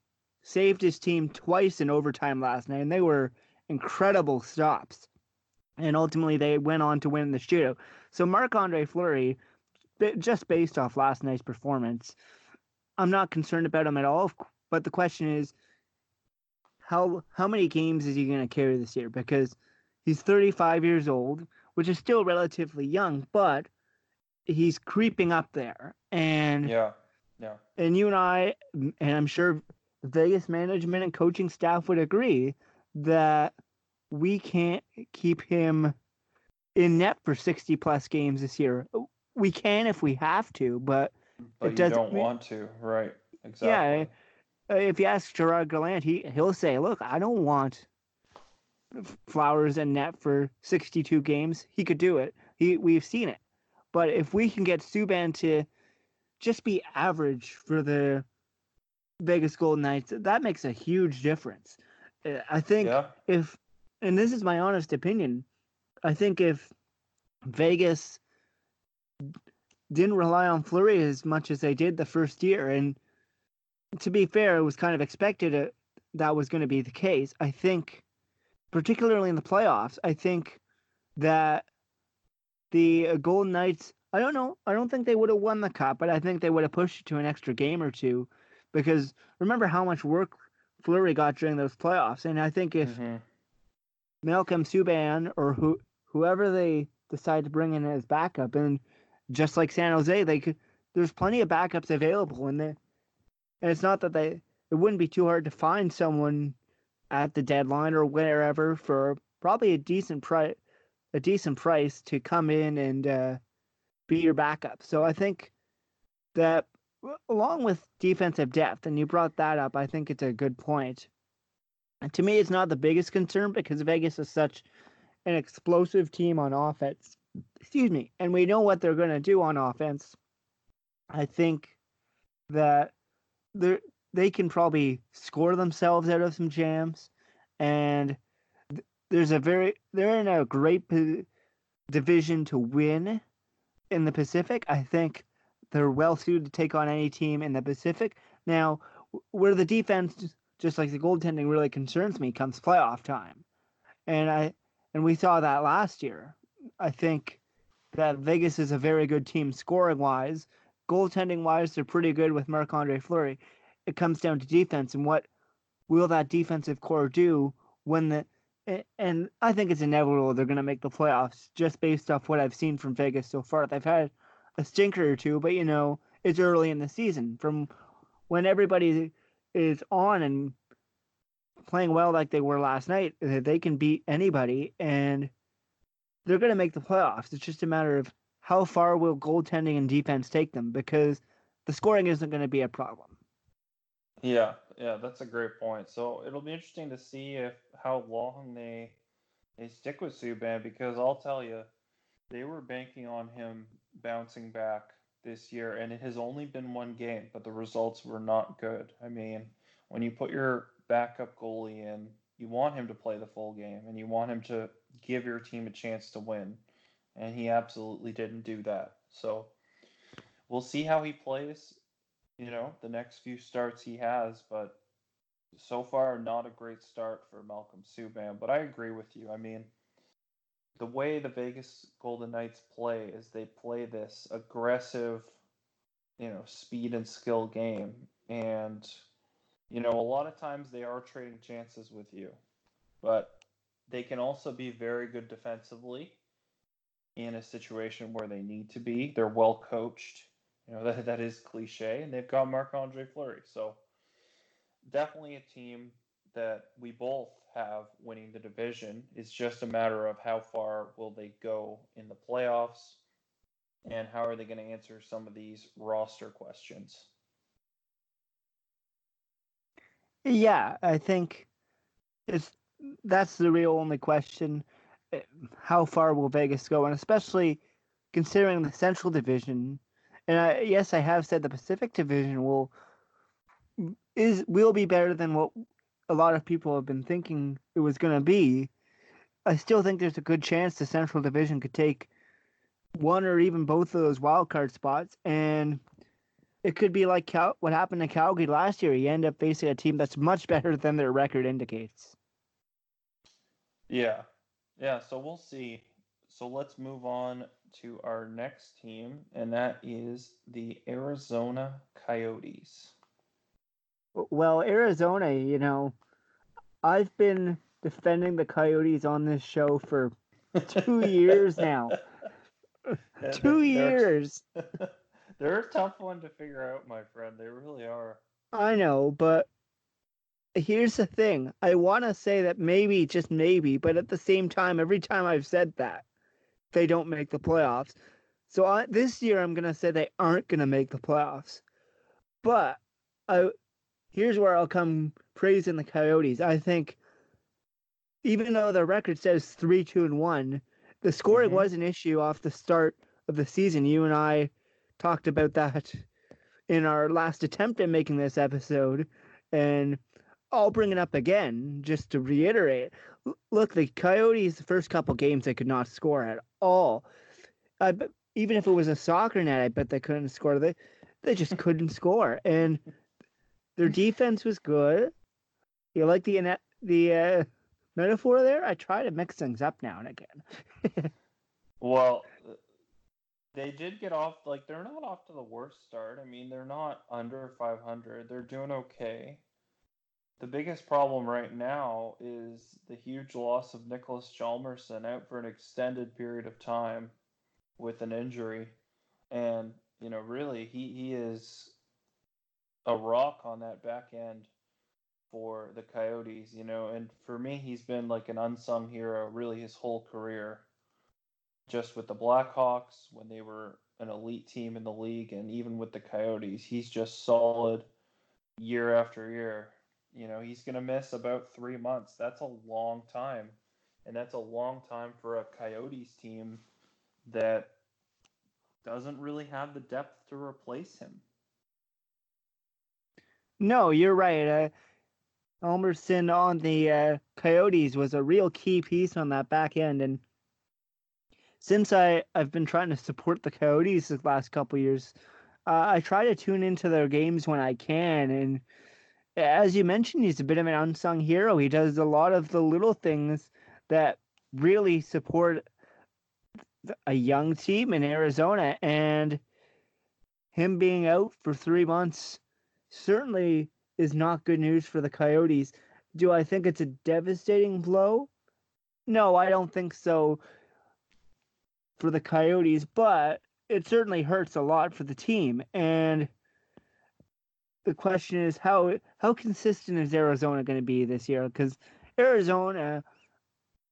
saved his team twice in overtime last night, and they were incredible stops. And ultimately, they went on to win the shootout. So, Marc Andre Fleury, just based off last night's performance, I'm not concerned about him at all. But the question is, how how many games is he going to carry this year? Because He's 35 years old, which is still relatively young, but he's creeping up there. And yeah, yeah. And you and I, and I'm sure Vegas management and coaching staff would agree that we can't keep him in net for 60 plus games this year. We can if we have to, but, but it doesn't don't want to, right? Exactly. Yeah. If you ask Gerard Gallant, he he'll say, "Look, I don't want Flowers and net for 62 games, he could do it. He we've seen it. But if we can get Subban to just be average for the Vegas Golden Knights, that makes a huge difference. Uh, I think yeah. if, and this is my honest opinion, I think if Vegas didn't rely on Fleury as much as they did the first year, and to be fair, it was kind of expected uh, that was going to be the case. I think particularly in the playoffs. I think that the uh, Golden Knights, I don't know, I don't think they would have won the cup, but I think they would have pushed it to an extra game or two because remember how much work Fleury got during those playoffs. And I think if mm-hmm. Malcolm Subban or who whoever they decide to bring in as backup, and just like San Jose, they could there's plenty of backups available and they and it's not that they it wouldn't be too hard to find someone at the deadline or wherever for probably a decent price a decent price to come in and uh, be your backup. So I think that along with defensive depth, and you brought that up, I think it's a good point. And to me, it's not the biggest concern because Vegas is such an explosive team on offense. Excuse me, and we know what they're going to do on offense. I think that there they can probably score themselves out of some jams, and there's a very they're in a great division to win in the Pacific. I think they're well suited to take on any team in the Pacific. Now, where the defense, just like the goaltending, really concerns me comes playoff time, and I and we saw that last year. I think that Vegas is a very good team scoring wise. Goaltending wise, they're pretty good with Marc Andre Fleury. It comes down to defense and what will that defensive core do when the and I think it's inevitable they're going to make the playoffs just based off what I've seen from Vegas so far. They've had a stinker or two, but you know, it's early in the season. From when everybody is on and playing well like they were last night, they can beat anybody and they're going to make the playoffs. It's just a matter of how far will goaltending and defense take them because the scoring isn't going to be a problem. Yeah, yeah, that's a great point. So it'll be interesting to see if how long they they stick with Subban because I'll tell you, they were banking on him bouncing back this year, and it has only been one game, but the results were not good. I mean, when you put your backup goalie in, you want him to play the full game, and you want him to give your team a chance to win, and he absolutely didn't do that. So we'll see how he plays you know, the next few starts he has, but so far not a great start for Malcolm Subban. But I agree with you. I mean, the way the Vegas Golden Knights play is they play this aggressive, you know, speed and skill game. And, you know, a lot of times they are trading chances with you, but they can also be very good defensively in a situation where they need to be. They're well coached you know *laughs* that that is cliche, and they've got Marc Andre Fleury, so definitely a team that we both have winning the division. It's just a matter of how far will they go in the playoffs, and how are they going to answer some of these roster questions. Yeah, I think it's that's the real only question. How far will Vegas go, and especially considering the Central Division and I, yes, I have said the Pacific Division will is will be better than what a lot of people have been thinking it was going to be. I still think there's a good chance the Central Division could take one or even both of those wild card spots, and it could be like Cal- what happened to Calgary last year. You end up facing a team that's much *laughs* better than their record indicates. Yeah, yeah. So we'll see. So let's move on to our next team, and that is the Arizona Coyotes. Well, Arizona, you know, I've been defending the Coyotes on this show for two *laughs* years now. two years. *laughs* They're a tough one to figure out, my friend. They really are. I know, but here's the thing. I want to say that maybe, just maybe, but at the same time, every time I've said that, they don't make the playoffs. So I, this year, I'm gonna say they aren't gonna make the playoffs. But I, here's where I'll come praising the Coyotes. I think, even though the record says three, two, and one, the scoring mm-hmm. was an issue off the start of the season. You and I talked about that in our last attempt at making this episode, and I'll bring it up again just to reiterate. Look, the Coyotes, the first couple games, they could not score at all. I bet, even if it was a soccer net, I bet they couldn't score. They they just *laughs* couldn't score, and their defense was good. You like the the uh, metaphor there? I try to mix things up now and again. *laughs* well, they did get off like they're not off to the worst start. I mean, they're not under 500. They're doing okay. The biggest problem right now is the huge loss of Niklas Hjalmarsson out for an extended period of time with an injury. And, you know, really, he, he is a rock on that back end for the Coyotes, you know. And for me, he's been like an unsung hero really his whole career. Just with the Blackhawks when they were an elite team in the league, and even with the Coyotes, he's just solid year after year. You know, he's going to miss about three months. That's a long time. And that's a long time for a Coyotes team that doesn't really have the depth to replace him. No, you're right. Uh, Hjalmarsson on the uh, Coyotes was a real key piece on that back end. And since I, I've been trying to support the Coyotes the last couple years, uh, I try to tune into their games when I can. And as you mentioned, he's a bit of an unsung hero. He does a lot of the little things that really support a young team in Arizona, and him being out for three months certainly is not good news for the Coyotes. Do I think it's a devastating blow? No, I don't think so for the Coyotes, but it certainly hurts a lot for the team. And the question is how how consistent is Arizona going to be this year? Because Arizona,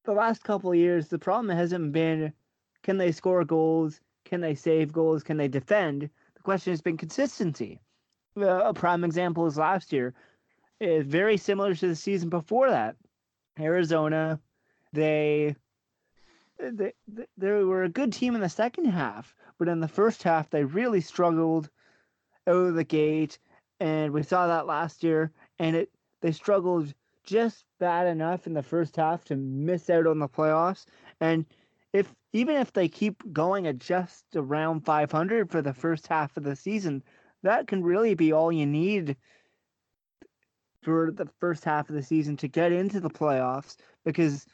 the last couple of years, the problem hasn't been can they score goals, can they save goals, can they defend. The question has been consistency. a prime example is last year. It's very similar to the season before that. Arizona, they they, they were a good team in the second half, but in the first half they really struggled out of the gate, and we saw that last year. And it they struggled just bad enough in the first half to miss out on the playoffs. And if even if they keep going at just around 500 for the first half of the season, that can really be all you need for the first half of the season to get into the playoffs because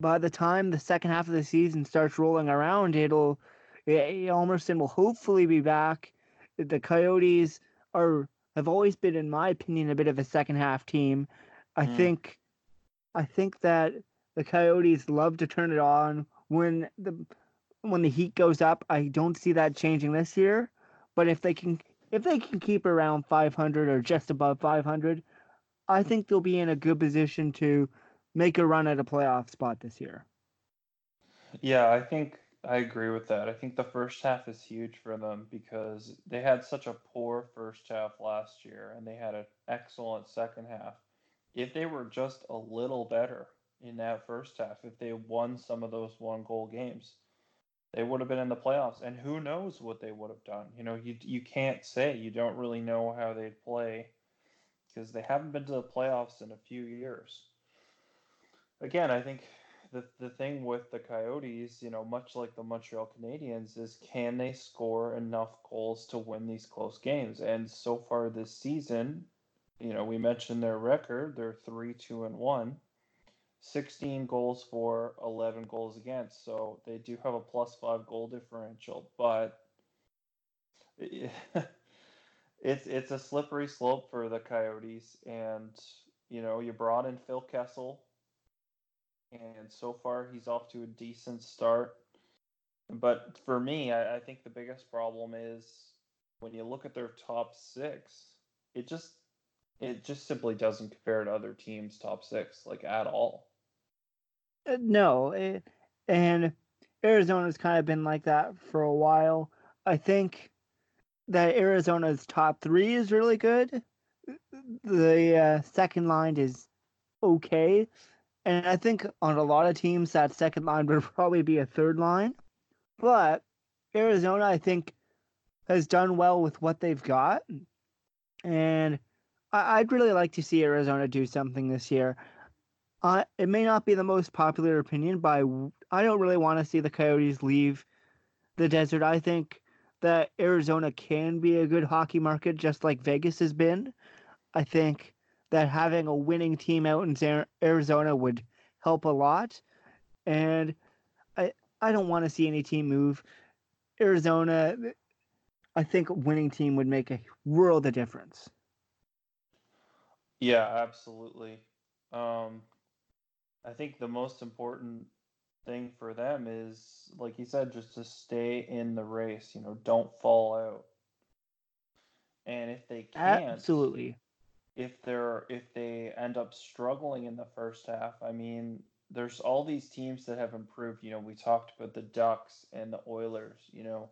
by the time the second half of the season starts rolling around, it'll Hjalmarsson will hopefully be back. The Coyotes are have always been, in my opinion, a bit of a second half team. I mm. think I think that the Coyotes love to turn it on when the when the heat goes up. I don't see that changing this year, but if they can if they can keep around 500 or just above 500, I think they'll be in a good position to make a run at a playoff spot this year. Yeah, I think I agree with that. I think the first half is huge for them because they had such a poor first half last year and they had an excellent second half. If they were just a little better in that first half, if they won some of those one goal games, they would have been in the playoffs. And who knows what they would have done? You know, you you can't say. You don't really know how they'd play because they haven't been to the playoffs in a few years again, I think the the thing with the Coyotes, you know, much like the Montreal Canadiens, is can they score enough goals to win these close games? And so far this season, you know, we mentioned their record, they're three, two, and one. 16 goals for 11 goals against. So they do have a plus five goal differential, but *laughs* it's it's a slippery slope for the Coyotes. And you know, you brought in Phil Kessel, and so far he's off to a decent start. But for me, I, I think the biggest problem is when you look at their top six, it just it just simply doesn't compare to other teams' top six like at all. Uh, no, it, and Arizona's kind of been like that for a while. I think that Arizona's top three is really good. The uh, second line is okay, and I think on a lot of teams, that second line would *laughs* probably be a third line. But Arizona, I think, has done well with what they've got. And I- would really like to see Arizona do something this year. Uh, it may not be the most popular opinion, but I, I don't really want to see the Coyotes leave the desert. I think that Arizona can be a good hockey market, just like Vegas has been. I think that having a winning team out in Arizona would help a lot. And I I don't want to see any team move. Arizona, I think a winning team would make a world of difference. Yeah, absolutely. Um, I think the most important thing for them is, like you said, just to stay in the race. You know, don't fall out. And if they can't, absolutely, if they're if they end up struggling in the first half, I mean, there's all these teams that have improved. You know, we talked about the Ducks and the Oilers. You know,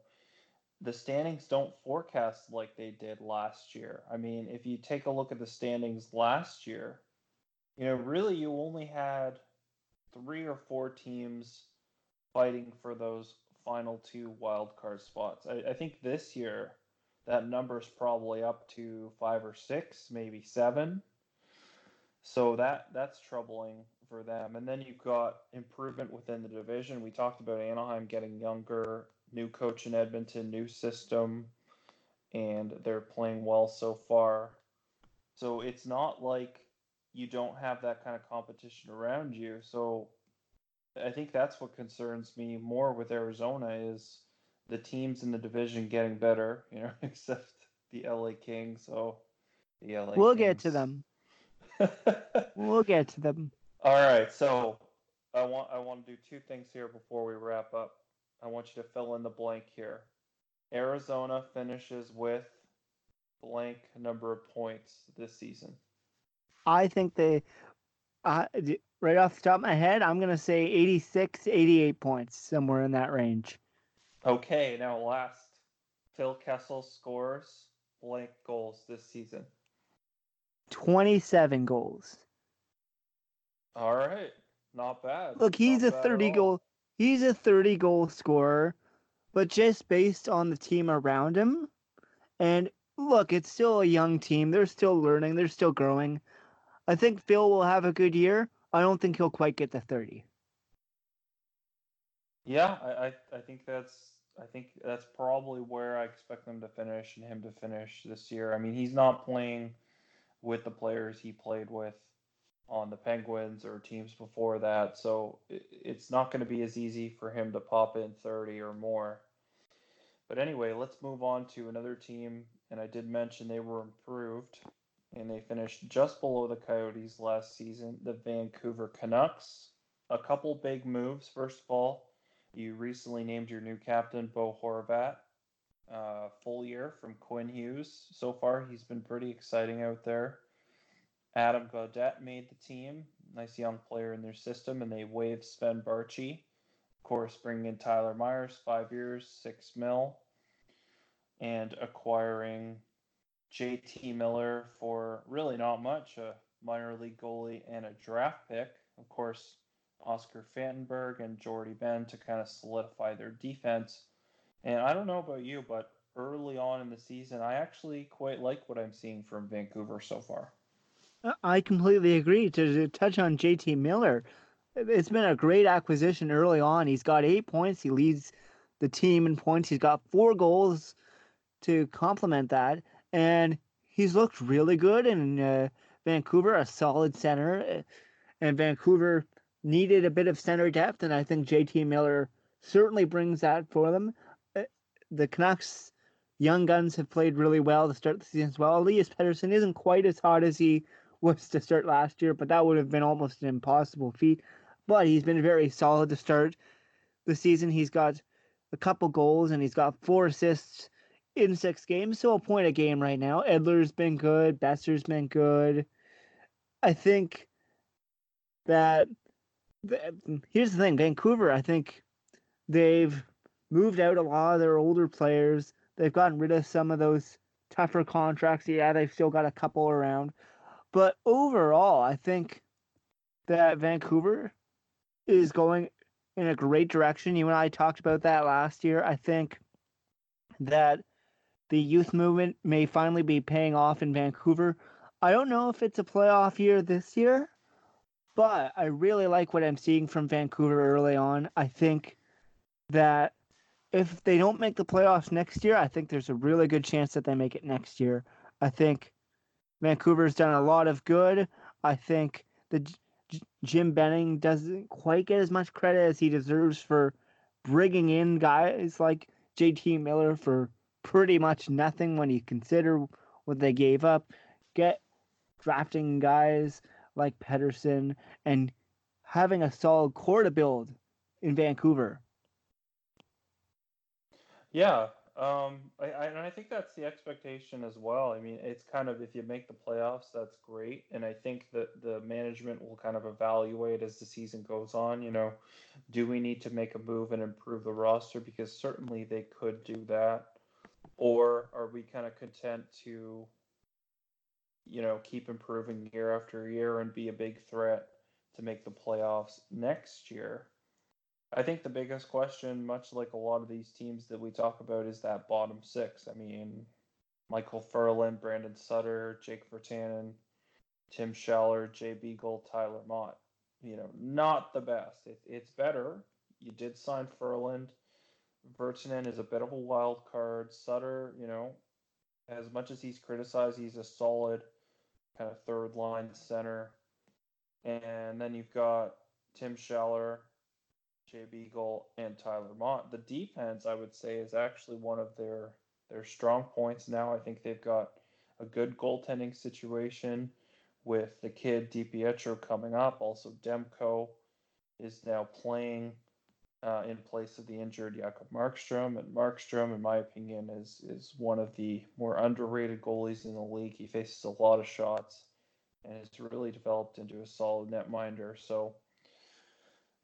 the standings don't forecast like they did last year. I mean, if you take a look at the standings last year, you know, really you only had three or four teams fighting for those final two wild card spots. I, I think this year that number's probably up to five or six, maybe seven. So that that's troubling for them. And then you've got improvement within the division. We talked about Anaheim getting younger, new coach in Edmonton, new system, and they're playing well so far. So it's not like you don't have that kind of competition around you. So I think that's what concerns me more with Arizona is the teams in the division getting better, *laughs* you know, except the LA Kings. So the LA We'll Kings. get to them. *laughs* We'll get to them. All right, so I want I want to do two things here before we wrap up. I want you to fill in the blank here. Arizona finishes with blank number of points this season. I think they, uh, right off the top of my head, I'm going to say 86, 88 points, somewhere in that range. Okay, now last. Phil Kessel scores blank goals this season. 27 goals. All right, not bad. Look, he's Not a 30 goal He's a 30 goal scorer, but just based on the team around him, and look, it's still a young team. They're still learning. They're still growing. I think Phil will have a good year. I don't think he'll quite get to 30. Yeah, I, I, I think that's I think that's probably where I expect them to finish and him to finish this year. I mean, he's not playing with the players he played with on the Penguins or teams before that, so it's not going to be as easy for him to pop in 30 or more. But anyway, let's move on to another team, and I did mention they were improved, and they finished just below the Coyotes last season, the Vancouver Canucks. A couple big moves. First of all, you recently named your new captain, Bo Horvat, uh, full year from Quinn Hughes. So far, he's been pretty exciting out there. Adam Gaudette made the team. Nice young player in their system, and they waived Sven Baertschi. Of course, bringing in Tyler Myers, five years, six mil, and acquiring JT Miller for really not much, a minor league goalie and a draft pick. Of course, Oscar Fantenberg and Jordie Benn to kind of solidify their defense. And I don't know about you, but early on in the season, I actually quite like what I'm seeing from Vancouver so far. Uh, I completely agree. To, to touch on JT Miller, it's been a great acquisition early on. He's got eight points. He leads the team in points. He's got four goals to complement that, and he's looked really good in uh, Vancouver, a solid center. uh, And Vancouver needed a bit of center depth, and I think JT Miller certainly brings that for them. Uh, The Canucks young guns have played really well to start the season as well. Elias Pettersson isn't quite as hot as he was to start last year, but that would have been almost an impossible feat. But he's been very solid to start the season. He's got a couple goals and he's got four assists in six games, so a point a game right now. Edler's been good, Boeser's been good. I think that here's the thing Vancouver, I think they've moved out a lot of their older players. They've gotten rid of some of those tougher contracts. Yeah, they've still got a couple around. But overall, I think that Vancouver is going in a great direction. You and I talked about that last year. I think that the youth movement may finally be paying off in Vancouver. I don't know if it's a playoff year this year, but I really like what I'm seeing from Vancouver early on. I think that if they don't make the playoffs next year, I think there's a really good chance that they make it next year. I think Vancouver's done a lot of good. I think the J- Jim Benning doesn't quite get as much credit as he deserves for bringing in guys like JT Miller for pretty much nothing when you consider what they gave up. Get drafting guys like Pettersson and having a solid core to build in Vancouver. Yeah, um, I, I, and I think that's the expectation as well. I mean, it's kind of if you make the playoffs, that's great. And I think that the management will kind of evaluate as the season goes on. You know, do we need to make a move and improve the roster? Because certainly they could do that. Or are we kind of content to, you know, keep improving year after year and be a big threat to make the playoffs next year? I think the biggest question, much like a lot of these teams that we talk about, is that bottom six. I mean, Micheal Ferland, Brandon Sutter, Jake Virtanen, Tim Schaller, Jay Beagle, Tyler Motte. You know, not the best. It, it's better. You did sign Ferland. Vertanen is a bit of a wild card. Sutter, you know, as much as he's criticized, he's a solid kind of third line center. And then you've got Tim Schaller, Jay Beagle, and Tyler Motte. The defense, I would say, is actually one of their their strong points now. I think they've got a good goaltending situation with the kid DiPietro coming up. Also, Demko is now playing uh, in place of the injured Jakob Markstrom. And Markstrom, in my opinion, is is one of the more underrated goalies in the league. He faces a lot of shots and has really developed into a solid netminder. So,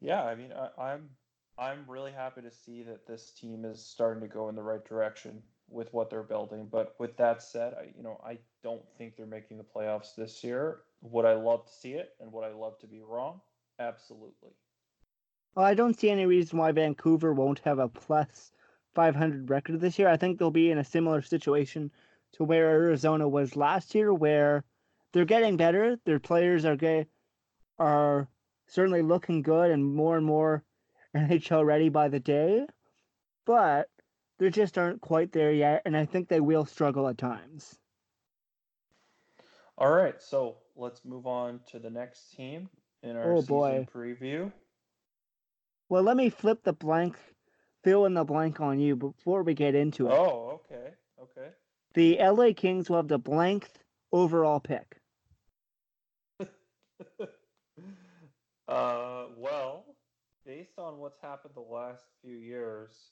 yeah, I mean, I, I'm I'm really happy to see that this team is starting to go in the right direction with what they're building. But with that said, I you know I don't think they're making the playoffs this year. Would I love to see it, and would I love to be wrong? Absolutely. Well, I don't see any reason why Vancouver won't have a plus 500 record this year. I think they'll be in a similar situation to where Arizona was last year, where they're getting better. Their players are get, are certainly looking good and more and more *laughs* NHL ready by the day, but they just aren't quite there yet, and I think they will struggle at times. All right, so let's move on to the next team in our Oh, season boy. preview. Well, let me flip the blank, fill in the blank on you before we get into it. Oh, okay, okay. The LA Kings will have the blank overall pick. *laughs* uh, well, based on what's happened the last few years,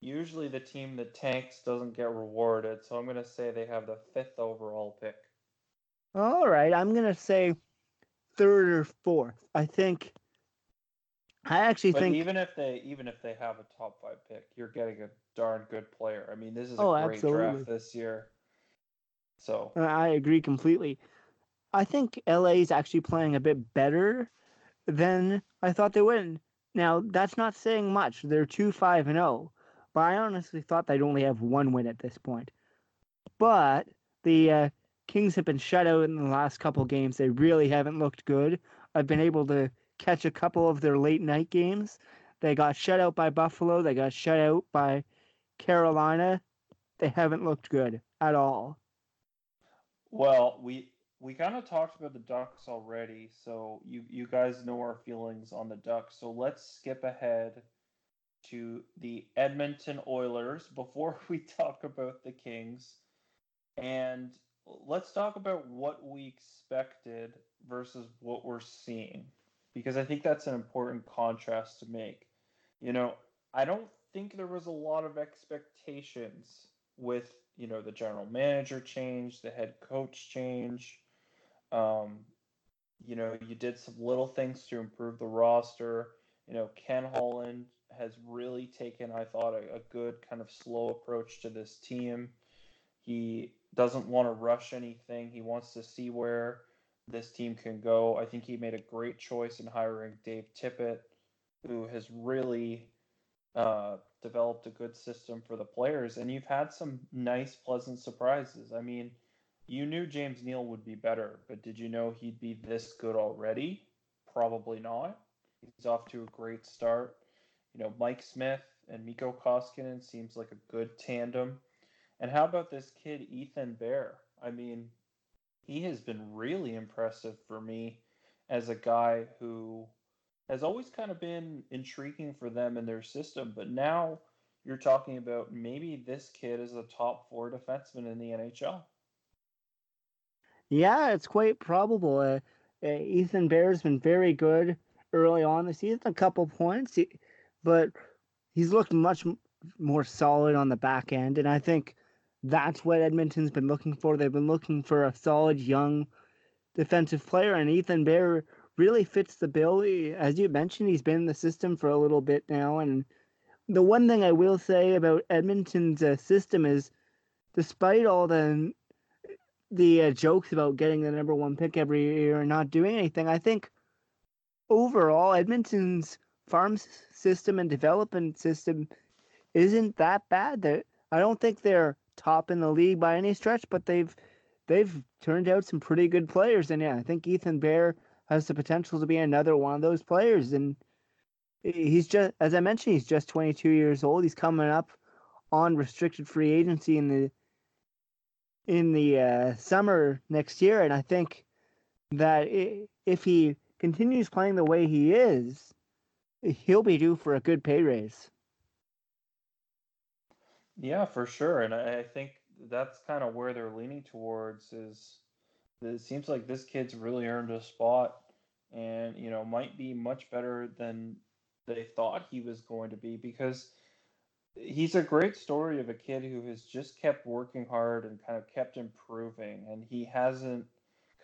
usually the team that tanks doesn't get rewarded. So I'm going to say they have the fifth overall pick. All right, I'm gonna say third or fourth. I think. I actually But think. even if they even if they have a top five pick, you're getting a darn good player. I mean, this is a Oh, great absolutely. draft this year. So I agree completely. I think LA is actually playing a bit better than I thought they would. Now, that's not saying much. They're 2 5 and 0, but I honestly thought they'd only have one win at this point. But the uh, Kings have been shut out in the last couple games. They really haven't looked good. I've been able to catch a couple of their late night games. They got shut out by Buffalo, they got shut out by Carolina. They haven't looked good at all. Well, we we kind of talked about the Ducks already, so you you guys know our feelings on the Ducks. So let's skip ahead to the Edmonton Oilers *laughs* before we talk about the Kings. And let's talk about what we expected versus what we're seeing because I think that's an important contrast to make. You know, I don't think there was a lot of expectations with you know the general manager change, the head coach change. Um, you know, you did some little things to improve the roster. You know, Ken Holland has really taken, I thought, a, a good kind of slow approach to this team. He doesn't want to rush anything. He wants to see where this team can go. I think he made a great choice in hiring Dave Tippett, who has really uh, developed a good system for the players, and you've had some nice, pleasant surprises. I mean, you knew James Neal would be better, but did you know he'd be this good already? Probably not. He's off to a great start. You know, Mike Smith and Mikko Koskinen seems like a good tandem. And how about this kid, Ethan Bear? I mean, he has been really impressive for me as a guy who has always kind of been intriguing for them in their system, but now you're talking about maybe this kid is a top four defenseman in the NHL. Yeah, it's quite probable. Uh, uh, Ethan Bear's been very good early on the season, a couple points, but he's looked much more solid on the back end, and I think that's what Edmonton's been looking for. They've been looking for a solid young defensive player, and Ethan Bear really fits the bill. He- As you mentioned, he's been in the system for a little bit now, and the one thing I will say about Edmonton's uh, system is, despite all the the uh, jokes about getting the number one pick every year and not doing anything, I think overall Edmonton's farm system and development system isn't that bad. That I don't think they're top in the league by any stretch, but they've they've turned out some pretty good players, and yeah, I think Ethan Bear has the potential to be another one of those players. And he's just, as I mentioned, he's just 22 years old. He's coming up on restricted free agency in the in the uh, summer next year, and I think that if he continues playing the way he is, he'll be due for a good pay raise. Yeah, for sure. And I, I think that's kind of where they're leaning towards is it seems like this kid's really earned a spot and, you know, might be much better than they thought he was going to be because he's a great story of a kid who has just kept working hard and kind of kept improving and he hasn't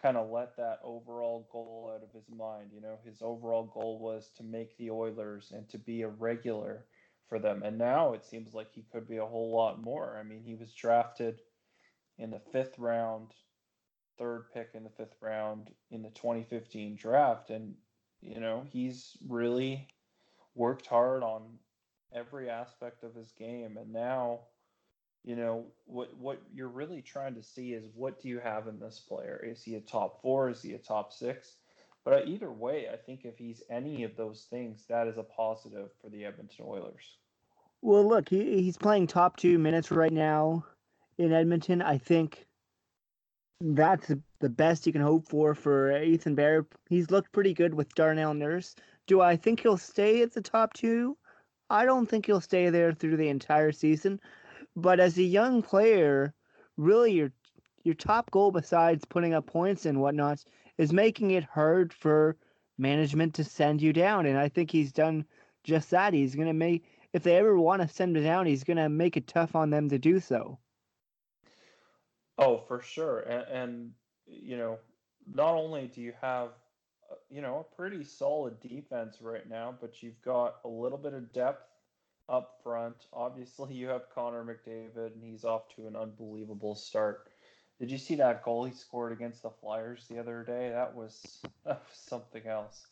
kind of let that overall goal out of his mind. You know, his overall goal was to make the Oilers and to be a regular for them. And now it seems like he could be a whole lot more. I mean, he was drafted in the fifth round, third pick in the fifth round in the 2015 draft. And, you know, he's really worked hard on every aspect of his game. And now, you know, what what you're really trying to see is what do you have in this player? Is he a top four? Is he a top six? But either way, I think if he's any of those things, that is a positive for the Edmonton Oilers. Well, look, he, he's playing top two minutes right now in Edmonton. I think that's the best you can hope for for Ethan Bear. He's looked pretty good with Darnell Nurse. Do I think he'll stay at the top two? I don't think he'll stay there through the entire season. But as a young player, really your your top goal besides putting up points and whatnot is making it hard for management to send you down. And I think he's done just that. He's gonna make if they ever want to send him down, he's gonna make it tough on them to do so. Oh, for sure. And, and you know, not only do you have uh, you know a pretty solid defense right now, but you've got a little bit of depth up front. Obviously, you have Connor McDavid, and he's off to an unbelievable start. Did you see that goal he scored against the Flyers the other day? That was *laughs* that was something else.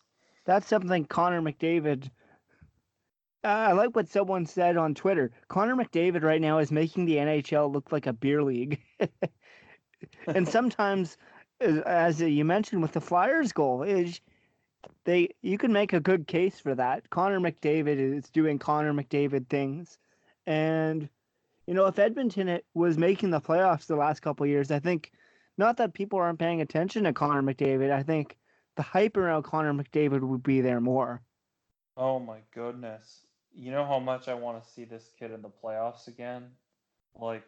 That's something Connor McDavid. Uh, I like what someone said on Twitter. Connor McDavid right now is making the NHL look like a beer league. *laughs* and sometimes, as you mentioned with the Flyers goal, is they you can make a good case for that. Connor McDavid is doing Connor McDavid things, and you know if Edmonton was making the playoffs the last couple years, I think not that people aren't paying attention to Connor McDavid. I think the hype around Connor McDavid would be there more. Oh my goodness! You know how much I want to see this kid in the playoffs again, like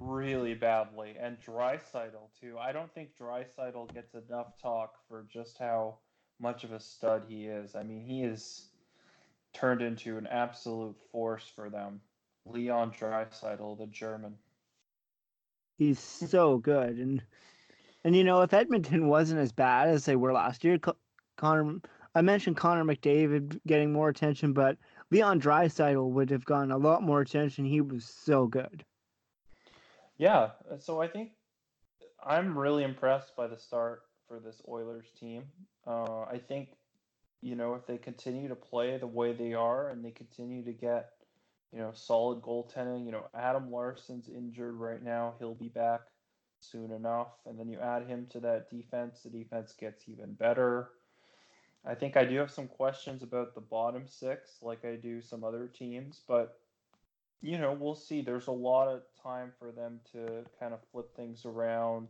really badly, and Draisaitl too. I don't think Draisaitl gets enough talk for just how much of a stud he is. I mean, he is turned into an absolute force for them. Leon Draisaitl, the German. He's so good, and and you know if Edmonton wasn't as bad as they were last year, Connor. I mentioned Connor McDavid getting more attention, but Leon Draisaitl would have gotten a lot more attention. He was so good. Yeah, so I think I'm really impressed by the start for this Oilers team. Uh, I think, you know, if they continue to play the way they are and they continue to get, you know, solid goaltending, you know, Adam Larsson's injured right now. He'll be back soon enough. And then you add him to that defense, the defense gets even better. I think I do have some questions about the bottom six, like I do some other teams, but you know, we'll see. There's a lot of time for them to kind of flip things around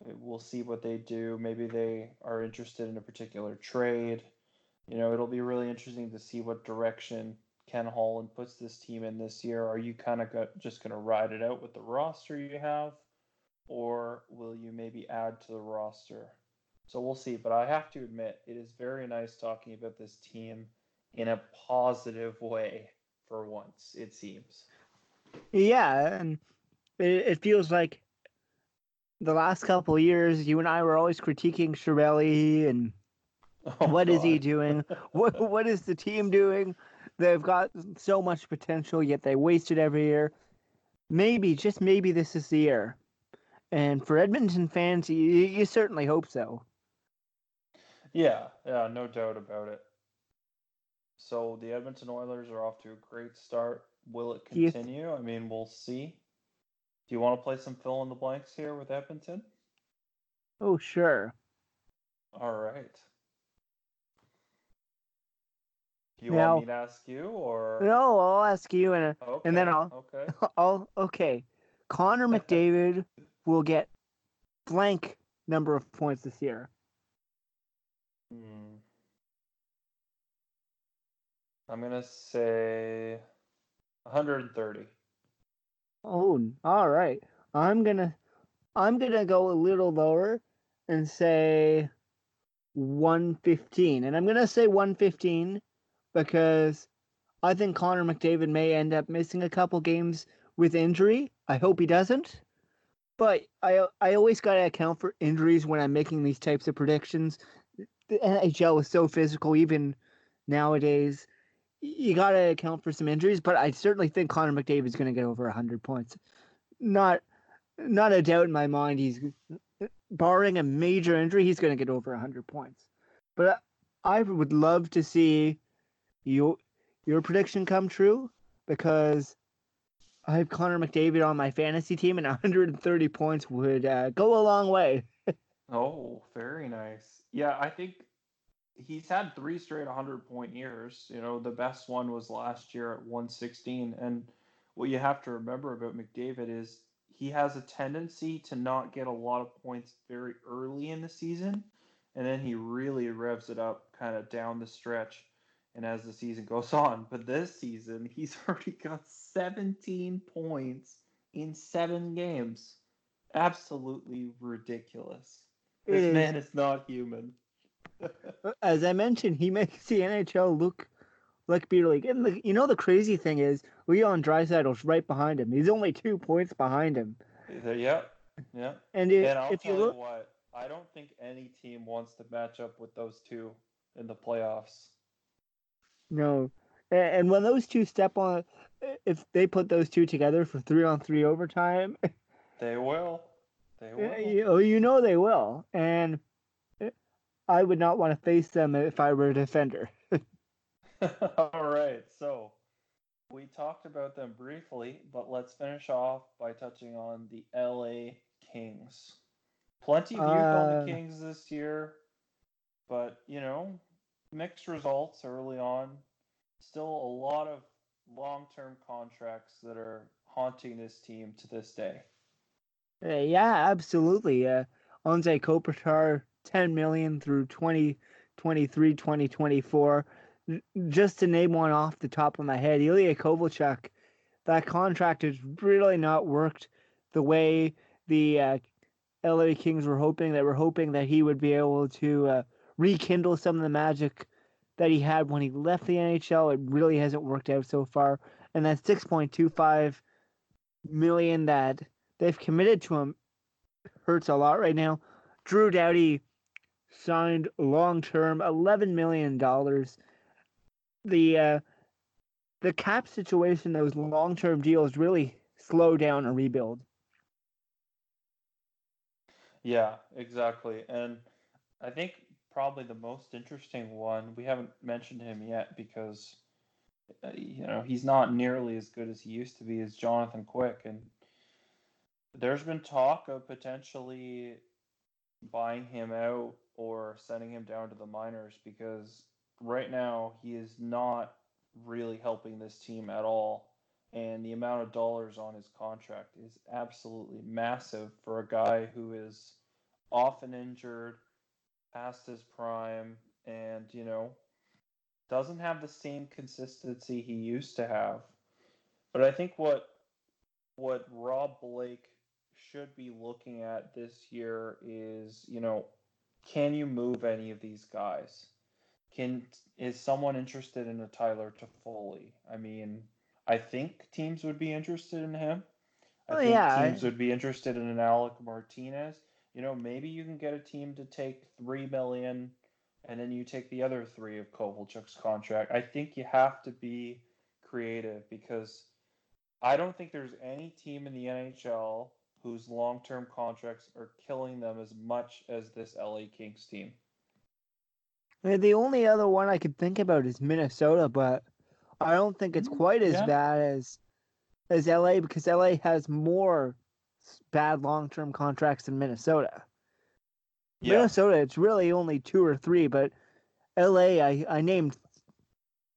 We'll see what they do. Maybe they are interested in a particular trade. You know, it'll be really interesting to see what direction Ken Holland puts this team in this year. Are you kind of just going to ride it out with the roster you have, or will you maybe add to the roster? So we'll see. But I have to admit, it is very nice talking about this team in a positive way for once, it seems. Yeah, and it, feels like the last couple years, you and I were always critiquing Chiarelli and *laughs* oh, what God. is he doing? *laughs* what what is the team doing? They've got so much potential, yet they waste it every year. Maybe, just maybe, this is the year. And for Edmonton fans, you, you certainly hope so. Yeah, yeah, no doubt about it. So the Edmonton Oilers are off to a great start. Will it continue? I mean, we'll see. Do you want to play some fill in the blanks here with Edmonton? Oh, sure. All right. Do you now, want me to ask you or No, I'll ask you and okay, and then I'll Okay. I'll okay. *laughs* Connor *laughs* McDavid will get blank number of points this year. Hmm. I'm gonna say 130. Oh, all right. I'm gonna I'm gonna go a little lower and say 115. And I'm gonna say 115 because I think Connor McDavid may end up missing a couple games with injury. I hope he doesn't. But I I always gotta account for injuries when I'm making these types of predictions. The NHL is so physical, even nowadays. You gotta account for some injuries, but I certainly think Connor McDavid is gonna get over 100 points. Not not a doubt in my mind. He's barring a major injury, he's gonna get over 100 points. But I would love to see you your prediction come true because I have Connor McDavid on my fantasy team, and *laughs* 130 points would uh, go a long way. *laughs* oh, very nice. Yeah, I think he's had three straight 100 point years. You know, the best one was last year at 116. And what you have to remember about McDavid is he has a tendency to not get a lot of points very early in the season, and then he really revs it up kind of down the stretch and as the season goes *laughs* on. But this season, he's *laughs* already got 17 points in seven games. Absolutely ridiculous. This is. man is not human. *laughs* as I mentioned, he makes the NHL look like beer league. And the, you know the crazy thing is, Leon Draisaitl's right behind him. He's only two points behind him. Yeah, yeah. And, if, and I'll if tell you look, you what, I don't think any team wants to match up with those two in the playoffs. No, and when those two step on, if they put those two together for three on three overtime, *laughs* they will. They will. You, you know they will, and I would not want to face them if I were a defender. *laughs* *laughs* All right, so we talked about them briefly, but let's finish off by touching on the LA Kings. Plenty of youth uh, on the uh, Kings this year, but you know, mixed results early on. Still a lot of long-term contracts that are haunting this team to this day. Uh, yeah, absolutely. Uh, Anze Kopitar, 10 million through 2023, 2024 just to name one off the top of my head, Ilya Kovalchuk, that contract has really not worked the way the uh, LA Kings were hoping. They were hoping that he would be able to uh, rekindle some of the magic that he had when he left the NHL. It really hasn't worked out so far. And that 6.25 million that they've committed to him hurts a lot right now. Drew Doughty signed long term, $11 million the uh, the cap situation, those long term deals really slow down a rebuild. Yeah, exactly. And I think probably the most interesting one, we haven't mentioned him yet because uh, you know, he's not nearly as good as he used to be as Jonathan Quick and there's been talk of potentially buying him out or sending him down to the minors because right now he is not really helping this team at all. And the amount of dollars on his contract is absolutely massive for a guy who is often injured, past his prime, and, you know, doesn't have the same consistency he used to have. But I think what what Rob Blake should be looking at this year is, you know, can you move any of these guys? Can is someone interested in a Tyler Toffoli? I mean, I think teams would be interested in him. I oh, think yeah. teams would be interested in an Alec Martinez. You know, maybe you can get a team to take three million, and then you take the other three of Kovalchuk's contract. I think you have to be creative because I don't think there's any team in the NHL whose long-term contracts are killing them as much as this LA Kings team. I mean, the only other one I could think about is Minnesota, but I don't think it's mm, quite as yeah. bad as as LA because LA has more bad long term contracts in Minnesota. Yeah. Minnesota, it's really only two or three, but LA, I, I named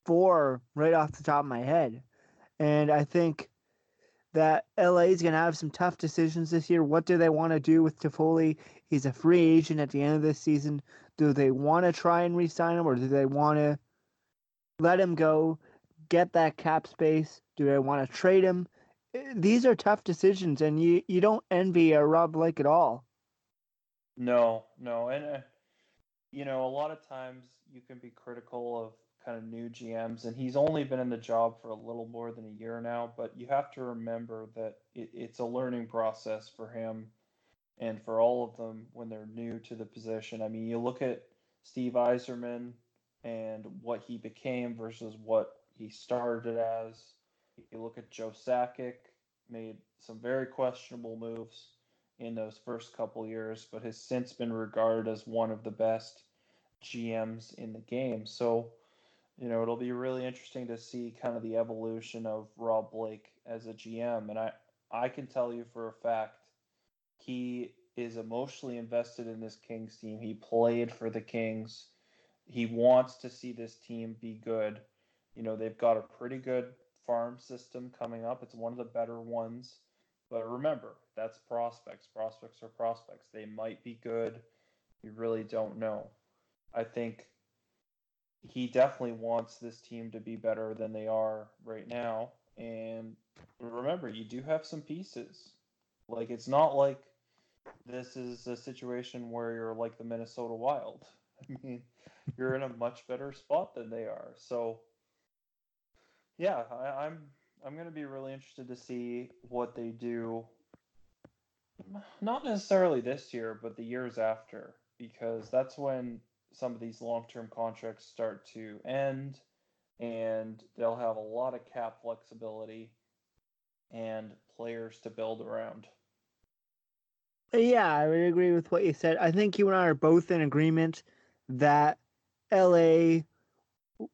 four right off the top of my head. And I think that LA is going to have some tough decisions this year. What do they want to do with Toffoli? He's a free agent at the end of this season do they want to try and re-sign him or do they want to let him go, get that cap space? Do they want to trade him? Eh, These are tough decisions, and you, you don't envy a Rob Blake at all. No, no, and uh, you know, a lot of times you can be critical of kind of new GMs, and he's only been in the job for a little more than a year now. But you have to remember that it, it's a learning process for him and for all of them when they're new to the position. I mean, you look at Steve Yzerman and what he became versus what he started as. You look at Joe Sakic, made some very questionable moves in those first couple years, but has since been regarded as one of the best GMs in the game. So, you know, it'll be really interesting to see kind of the evolution of Rob Blake as a GM. And I, I can tell you for a fact, he is emotionally invested in this Kings team. He played for the Kings. He wants to see this team be good. You know, they've got a pretty good farm system coming up. It's one of the better ones. But remember, that's prospects. Prospects are prospects. They might be good. You really don't know. I think he definitely wants this team to be better than they are right now. And remember, you do have some pieces. Like, it's not like this is a situation where you're like the Minnesota Wild. *laughs* I mean, you're in a much better spot than they are. So, yeah, I, I'm I'm going to be really interested to see what they do. Not necessarily this year, but the years after, because that's when some of these long-term contracts start to end, and they'll have a lot of cap flexibility and players to build around. Yeah, I would agree with what you said. I think you and I are both in agreement that LA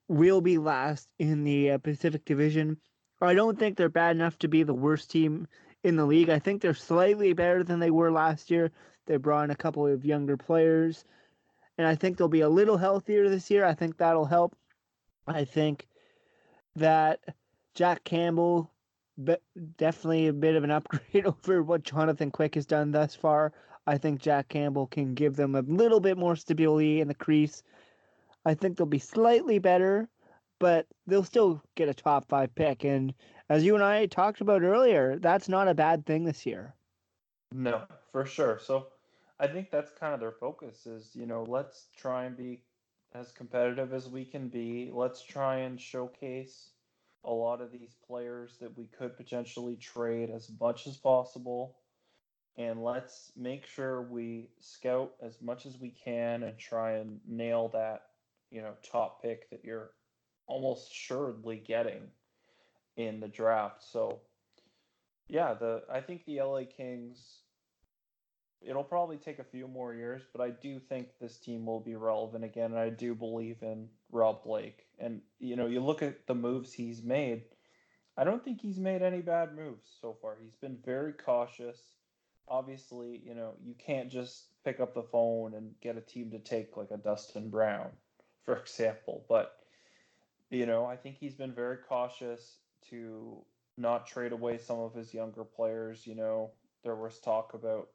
will be last in the uh, Pacific Division. I don't think they're bad enough to be the worst team in the league. I think they're slightly better than they were last year. They brought in a couple of younger players, and I think they'll be a little healthier this year. I think that'll help. I think that Jack Campbell be- definitely a bit of an *laughs* upgrade over what Jonathan Quick has done thus far. I think Jack Campbell can give them a little bit more stability in the crease. I think they'll be slightly better, but they'll still get a top five pick. And as you and I talked about earlier, that's not a bad thing this year. No, for sure. So I think that's kind of their focus is, you know, let's try and be as competitive as we can be. Let's try and showcase a lot of these players that we could potentially trade as much as possible. And let's make sure we scout as much as we can and try and nail that, you know, top pick that you're almost assuredly getting in the draft. So yeah, the I think the LA Kings it'll probably take a few more years, but I do think this team will be relevant again and I do believe in Rob Blake. And you know, you look at the moves he's made, I don't think he's made any bad moves so far. He's been very cautious. Obviously, you know, you can't just pick up the phone and get a team to take like a Dustin Brown, for example, but you know, I think he's been very cautious to not trade away some of his younger players. You know, there was talk about,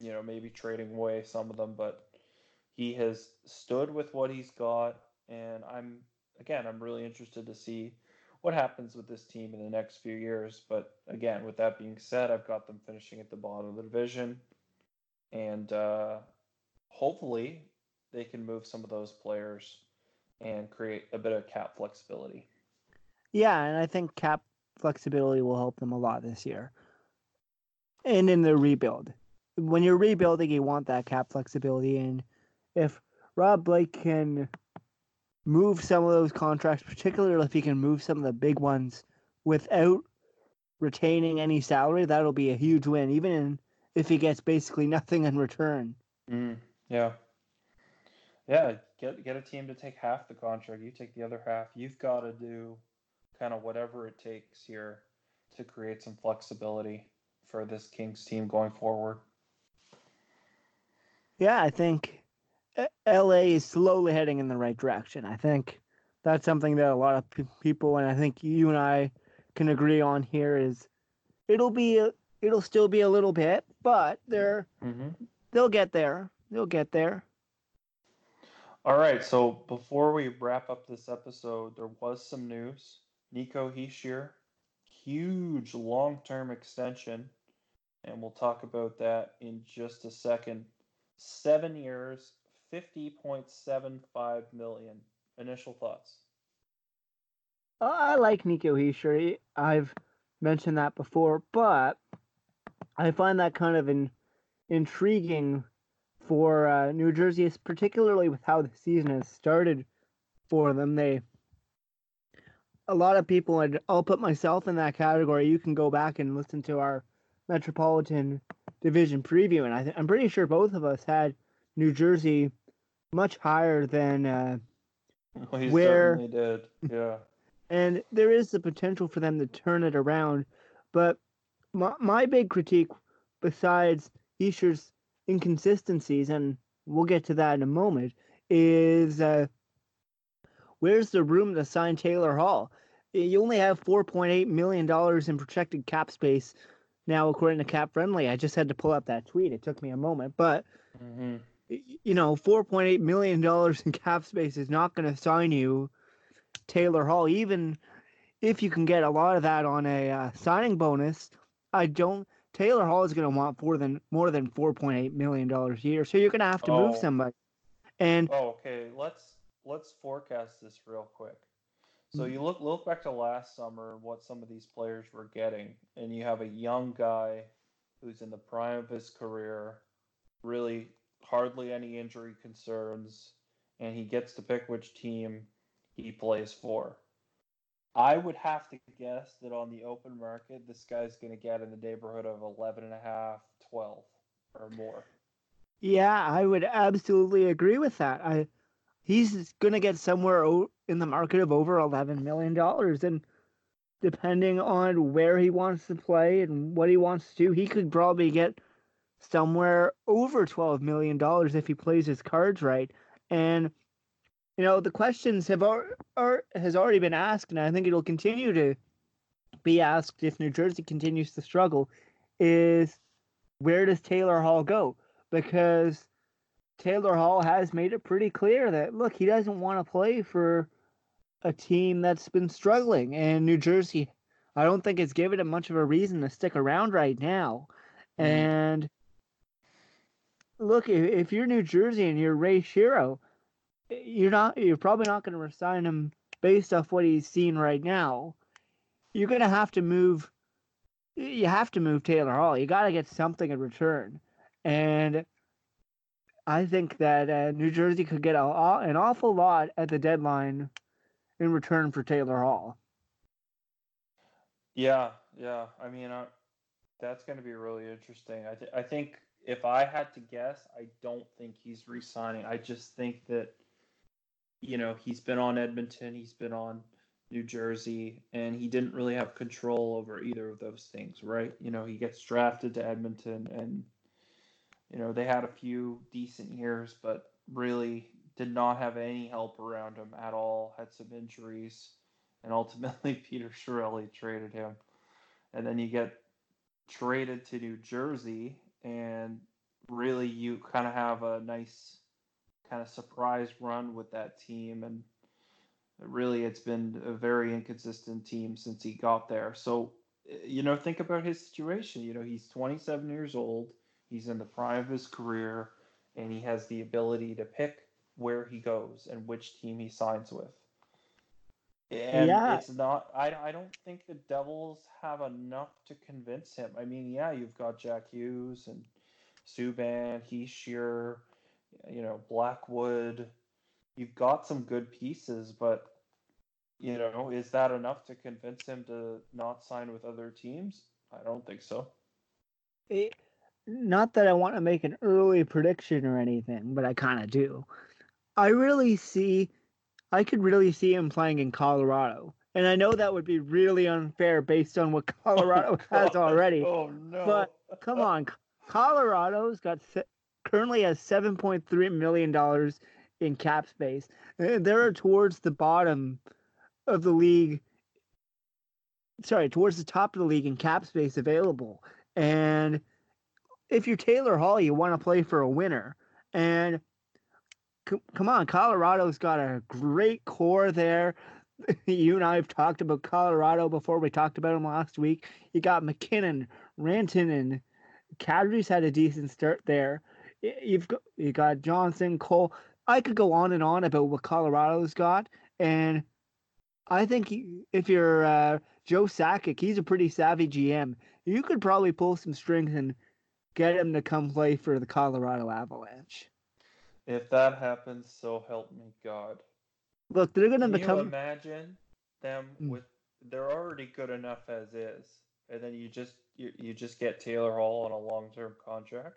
you know, maybe trading away some of them, but he has stood with what he's got. And I'm, again, I'm really interested to see what happens with this team in the next few years. But again, with that being said, I've got them finishing at the bottom of the division. And uh, hopefully they can move some of those players and create a bit of cap flexibility. Yeah, and I think cap flexibility will help them a lot this year. And in the rebuild. When you're rebuilding, you want that cap flexibility. And if Rob Blake can move some of those contracts, particularly if he can move some of the big ones without retaining any salary, that'll be a huge win, even in, if he gets basically *laughs* nothing in return. Mm, yeah. Yeah, get get a team to take half the contract. You take the other half. You've got to do kind of whatever it takes here to create some flexibility for this Kings team going forward. Yeah, I think uh, LA is slowly heading in the right direction. I think that's something that a lot of pe- people, and I think you and I can agree on here, is it'll be a, it'll still be a little bit, but they're Mm-hmm. they'll get there. They'll get there. All right, so before we wrap up this episode, there was some news. Nico Hischier, huge long-term extension, and we'll talk about that in just a second. Seven years, fifty point seven five million. Initial thoughts. Uh, I like Nico Hischier. I've mentioned that before, but I find that kind of an intriguing for uh, New Jersey, particularly with how the season has started for them. They a lot of people, and I'll put myself in that category. You can go back and listen to our Metropolitan Division preview, and I th- I'm pretty sure both of us had New Jersey much higher than uh, Well, Where- they did. Yeah. and there is the potential for them to turn it around. But my, my big critique, besides Easter's inconsistencies, and we'll get to that in a moment, is uh, where's the room to sign Taylor Hall? You only have $4.8 million in projected cap space now, according to Cap Friendly. I just had to pull up that tweet. It took me a moment. But hmm you know, four point eight million dollars in cap space is not going to sign you Taylor Hall, even if you can get a lot of that on a uh, signing bonus. I don't. Taylor Hall is going to want more than more than four point eight million dollars a year, so you're going to have to move Oh. somebody. And Oh, okay. Let's let's forecast this real quick. So you look look back to last summer what some of these players were getting, and you have a young guy who's in the prime of his career, really hardly any injury concerns, and he gets to pick which team he plays for. I would have to guess that on the open market, this guy's going to get in the neighborhood of 11 and a half, 12 or more. yeah, I would absolutely agree with that. I he's going to get somewhere in the market of over eleven million dollars, and depending on where he wants to play and what he wants to do, he could probably get somewhere over twelve million dollars if he plays his cards right. And you know, the questions have ar- are, has already been asked, and I think it'll continue to be asked if New Jersey continues to struggle. Is where does Taylor Hall go? Because Taylor Hall has made it pretty clear that look, he doesn't want to play for a team that's been struggling, and New Jersey, I don't think it's given him much of a reason to stick around right now. Mhm. And look, if, if you're New Jersey and you're Ray Shero, you're not, you're probably not going to resign him based off what he's seen right now. You're going to have to move. You have to move Taylor Hall. You got to get something in return, and I think that uh, New Jersey could get a, an awful lot at the deadline in return for Taylor Hall. Yeah, yeah. I mean, uh, that's going to be really interesting. I, th- I think if I had to guess, I don't think he's re-signing. I just think that, you know, he's been on Edmonton, he's been on New Jersey, and he didn't really have control over either of those things, right? You know, he gets drafted to Edmonton, and you know they had a few decent years, but really did not have any help around him at all. Had some injuries and ultimately *laughs* Peter Chiarelli traded him. And then you get traded to New Jersey, and really you kind of have a nice kind of surprise run with that team. And really, it's been a very inconsistent team since he got there. So, eh, you know, think about his situation. You know, he's 27 years old, he's in the prime of his career, and he has the ability to pick where he goes and which team he signs with. And Yeah. it's not. I, I don't think the Devils have enough to convince him. I mean, yeah, you've got Jack Hughes and Subban, Hischier, you know, Blackwood. You've got some good pieces, but you know, is that enough to convince him to not sign with other teams? I don't think so. It, not that I want to make an early prediction or anything, but I kind of do. I really see, I could really see him playing in Colorado. And I know that would be really unfair based on what *laughs* oh, Colorado has already. Oh no! But come on, Colorado's got currently has seven point three million dollars in cap space. They're hmm. towards the bottom of the league. Sorry, towards the top of the league in cap space available. And if you're Taylor Hall, you want to play for a winner. And c- come on, Colorado's got a great core there. *laughs* you and I have talked about Colorado before. We talked about them last week. You got MacKinnon, Rantanen. Kadri's had a decent start there. You've got you got Johnson, Cole. I could go on and on about what Colorado's got, and I think if you're uh, Joe Sakic, he's a pretty savvy GM. You could probably pull some strings and get him to come play for the Colorado Avalanche. If that happens, so help me God. Look, they're going to Can become. you imagine them Mm. with? They're already good enough as is, and then you just you, you just get Taylor Hall on a long term contract.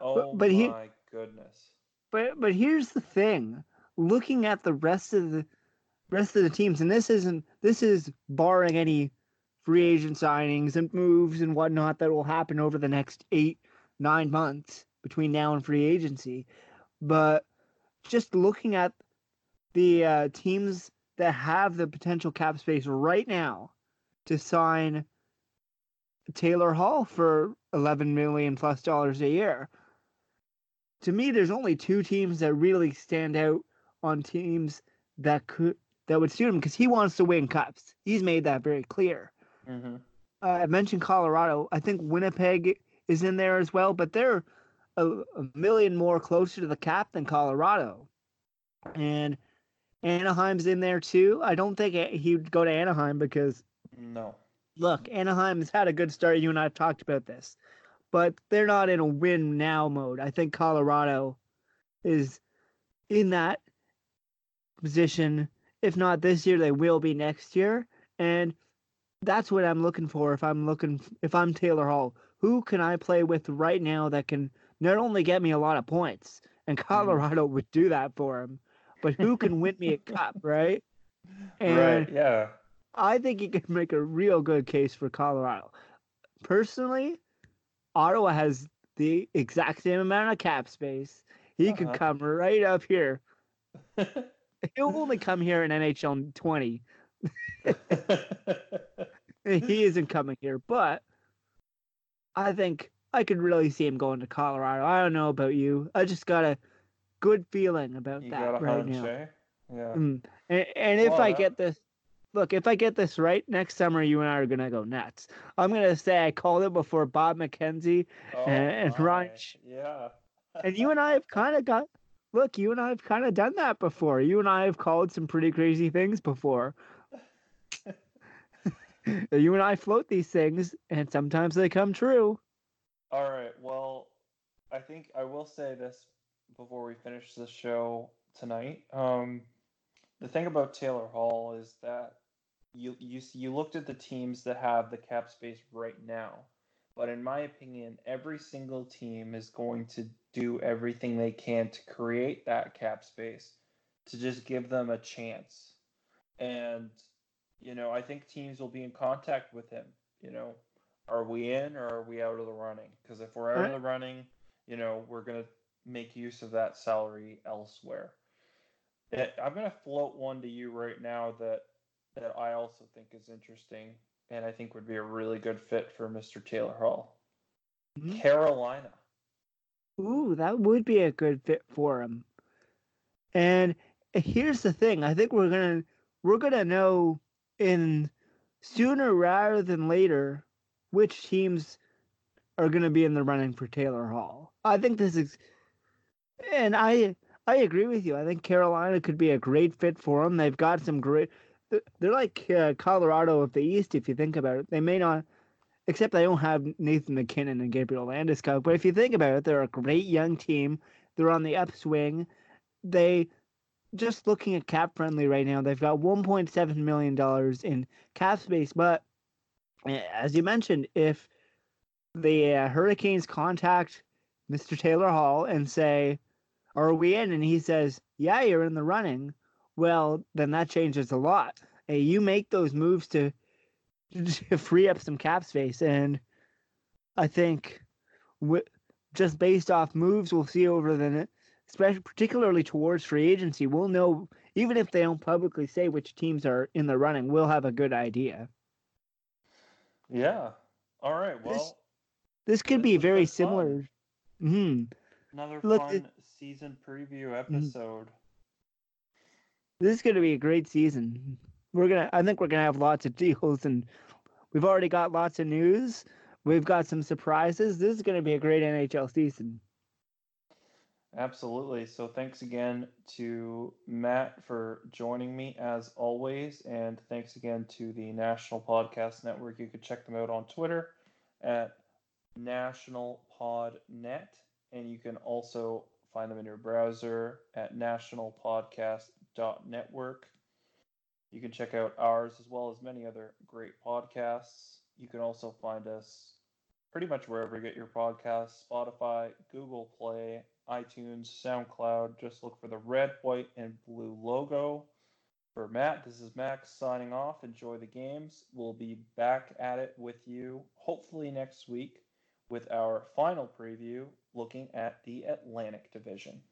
Oh but he- my goodness! But but here's the thing: looking at the rest of the rest of the teams, and this isn't this is barring any free agent signings and moves and whatnot that will happen over the next eight nine months between now and free agency. But just looking at the uh, teams that have the potential cap space right now to sign Taylor Hall for 11 million plus dollars a year. To me, there's only two teams that really stand out on teams that could that would suit him because he wants to win cups. He's made that very clear. hmm Uh, I mentioned Colorado. I think Winnipeg is in there as well, but they're a, a million more closer to the cap than Colorado. And Anaheim's in there too. I don't think he'd go to Anaheim because No. Look, Anaheim's had a good start. You and I have talked about this, but they're not in a win now mode. I think Colorado is in that position. If not this year, they will be next year. And that's what I'm looking for. If I'm looking, if I'm Taylor Hall, who can I play with right now that can not only get me a lot of points, and *laughs* mm-hmm. Colorado would do that for him, but who can win me a cup, right? And right. Yeah. I think he could *laughs* make a real good case for Colorado. Personally, Ottawa has the exact same amount of cap space. He could Uh-huh. come right up here. *laughs* He'll only come here in NHL 20. *laughs* He isn't coming here, but I think I could really see him going to Colorado. I don't know about you. I just got a good feeling about you that right hunch, now. eh? Yeah. Mm. And, and if Well, I that- get this, look, if I get this right next summer, you and I are gonna go nuts. I'm gonna say I called it before Bob McKenzie, Oh, and Ryan. Sh- Yeah. and you and I have kind of got. Look, you and I have kind of done that before. You and I have called some pretty crazy things before. *laughs* you and I float these things, and sometimes they come true. All right. Well, I think I will say this before we finish the show tonight. Um, the thing about Taylor Hall is that you you you looked at the teams that have the cap space right now, but in my opinion, every single team is going to do everything they can to create that cap space to just give them a chance. And you know, I think teams will be in contact with him. You know, are we in or are we out of the running? Because if we're out of the running, you know, we're gonna make use of that salary elsewhere. I'm gonna float one to you right now that that I also think is interesting and I think would be a really good fit for Mr. Taylor Hall. Mhm. Carolina. Ooh, that would be a good fit for him. And here's the thing: I think we're gonna we're gonna know in sooner rather than later which teams are gonna be in the running for Taylor Hall. I think this is, and I I agree with you. I think Carolina could be a great fit for him. They've got some great. they're- They're like uh, Colorado of the East, if you think about it. They may not except they don't have Nathan MacKinnon and Gabriel Landeskog. But if you think about it, they're a great young team. They're on the upswing. They just looking at cap friendly right now, they've got 1.7 million dollars in cap space. But eh, as you mentioned, if the uh, Hurricanes contact Mr. Taylor Hall and say, "Are we in?" and he says, "Yeah, you're in the running," well, then that changes a lot. Hey, you make those moves to to *laughs* free up some cap space. And I think wi- just based off moves we'll see over the, especially particularly towards free agency, we'll know even if they don't publicly say which teams are in the running, we'll have a good idea. Yeah. All right. Well, This could This be very similar. hmm Another Look, fun season preview mm-hmm. episode. This is going to be a great season. We're gonna. I think we're gonna have lots of *laughs* deals, and we've already got lots of news. We've got some surprises. This is going to be a great NHL season. Absolutely. So thanks again to Matt for joining me as always, and thanks again to the National Podcast Network. You can check them out on Twitter at National Podnet, and you can also find them in your browser at nationalpodcast.network. You can check out ours as well as many other great podcasts. You can also find us pretty much wherever you get your podcasts Spotify, Google Play, iTunes, SoundCloud. Just look for the red, white, and blue logo. For Matt, this is Max signing off. Enjoy the games. We'll be back at it with you hopefully next week with our final preview looking at the Atlantic Division.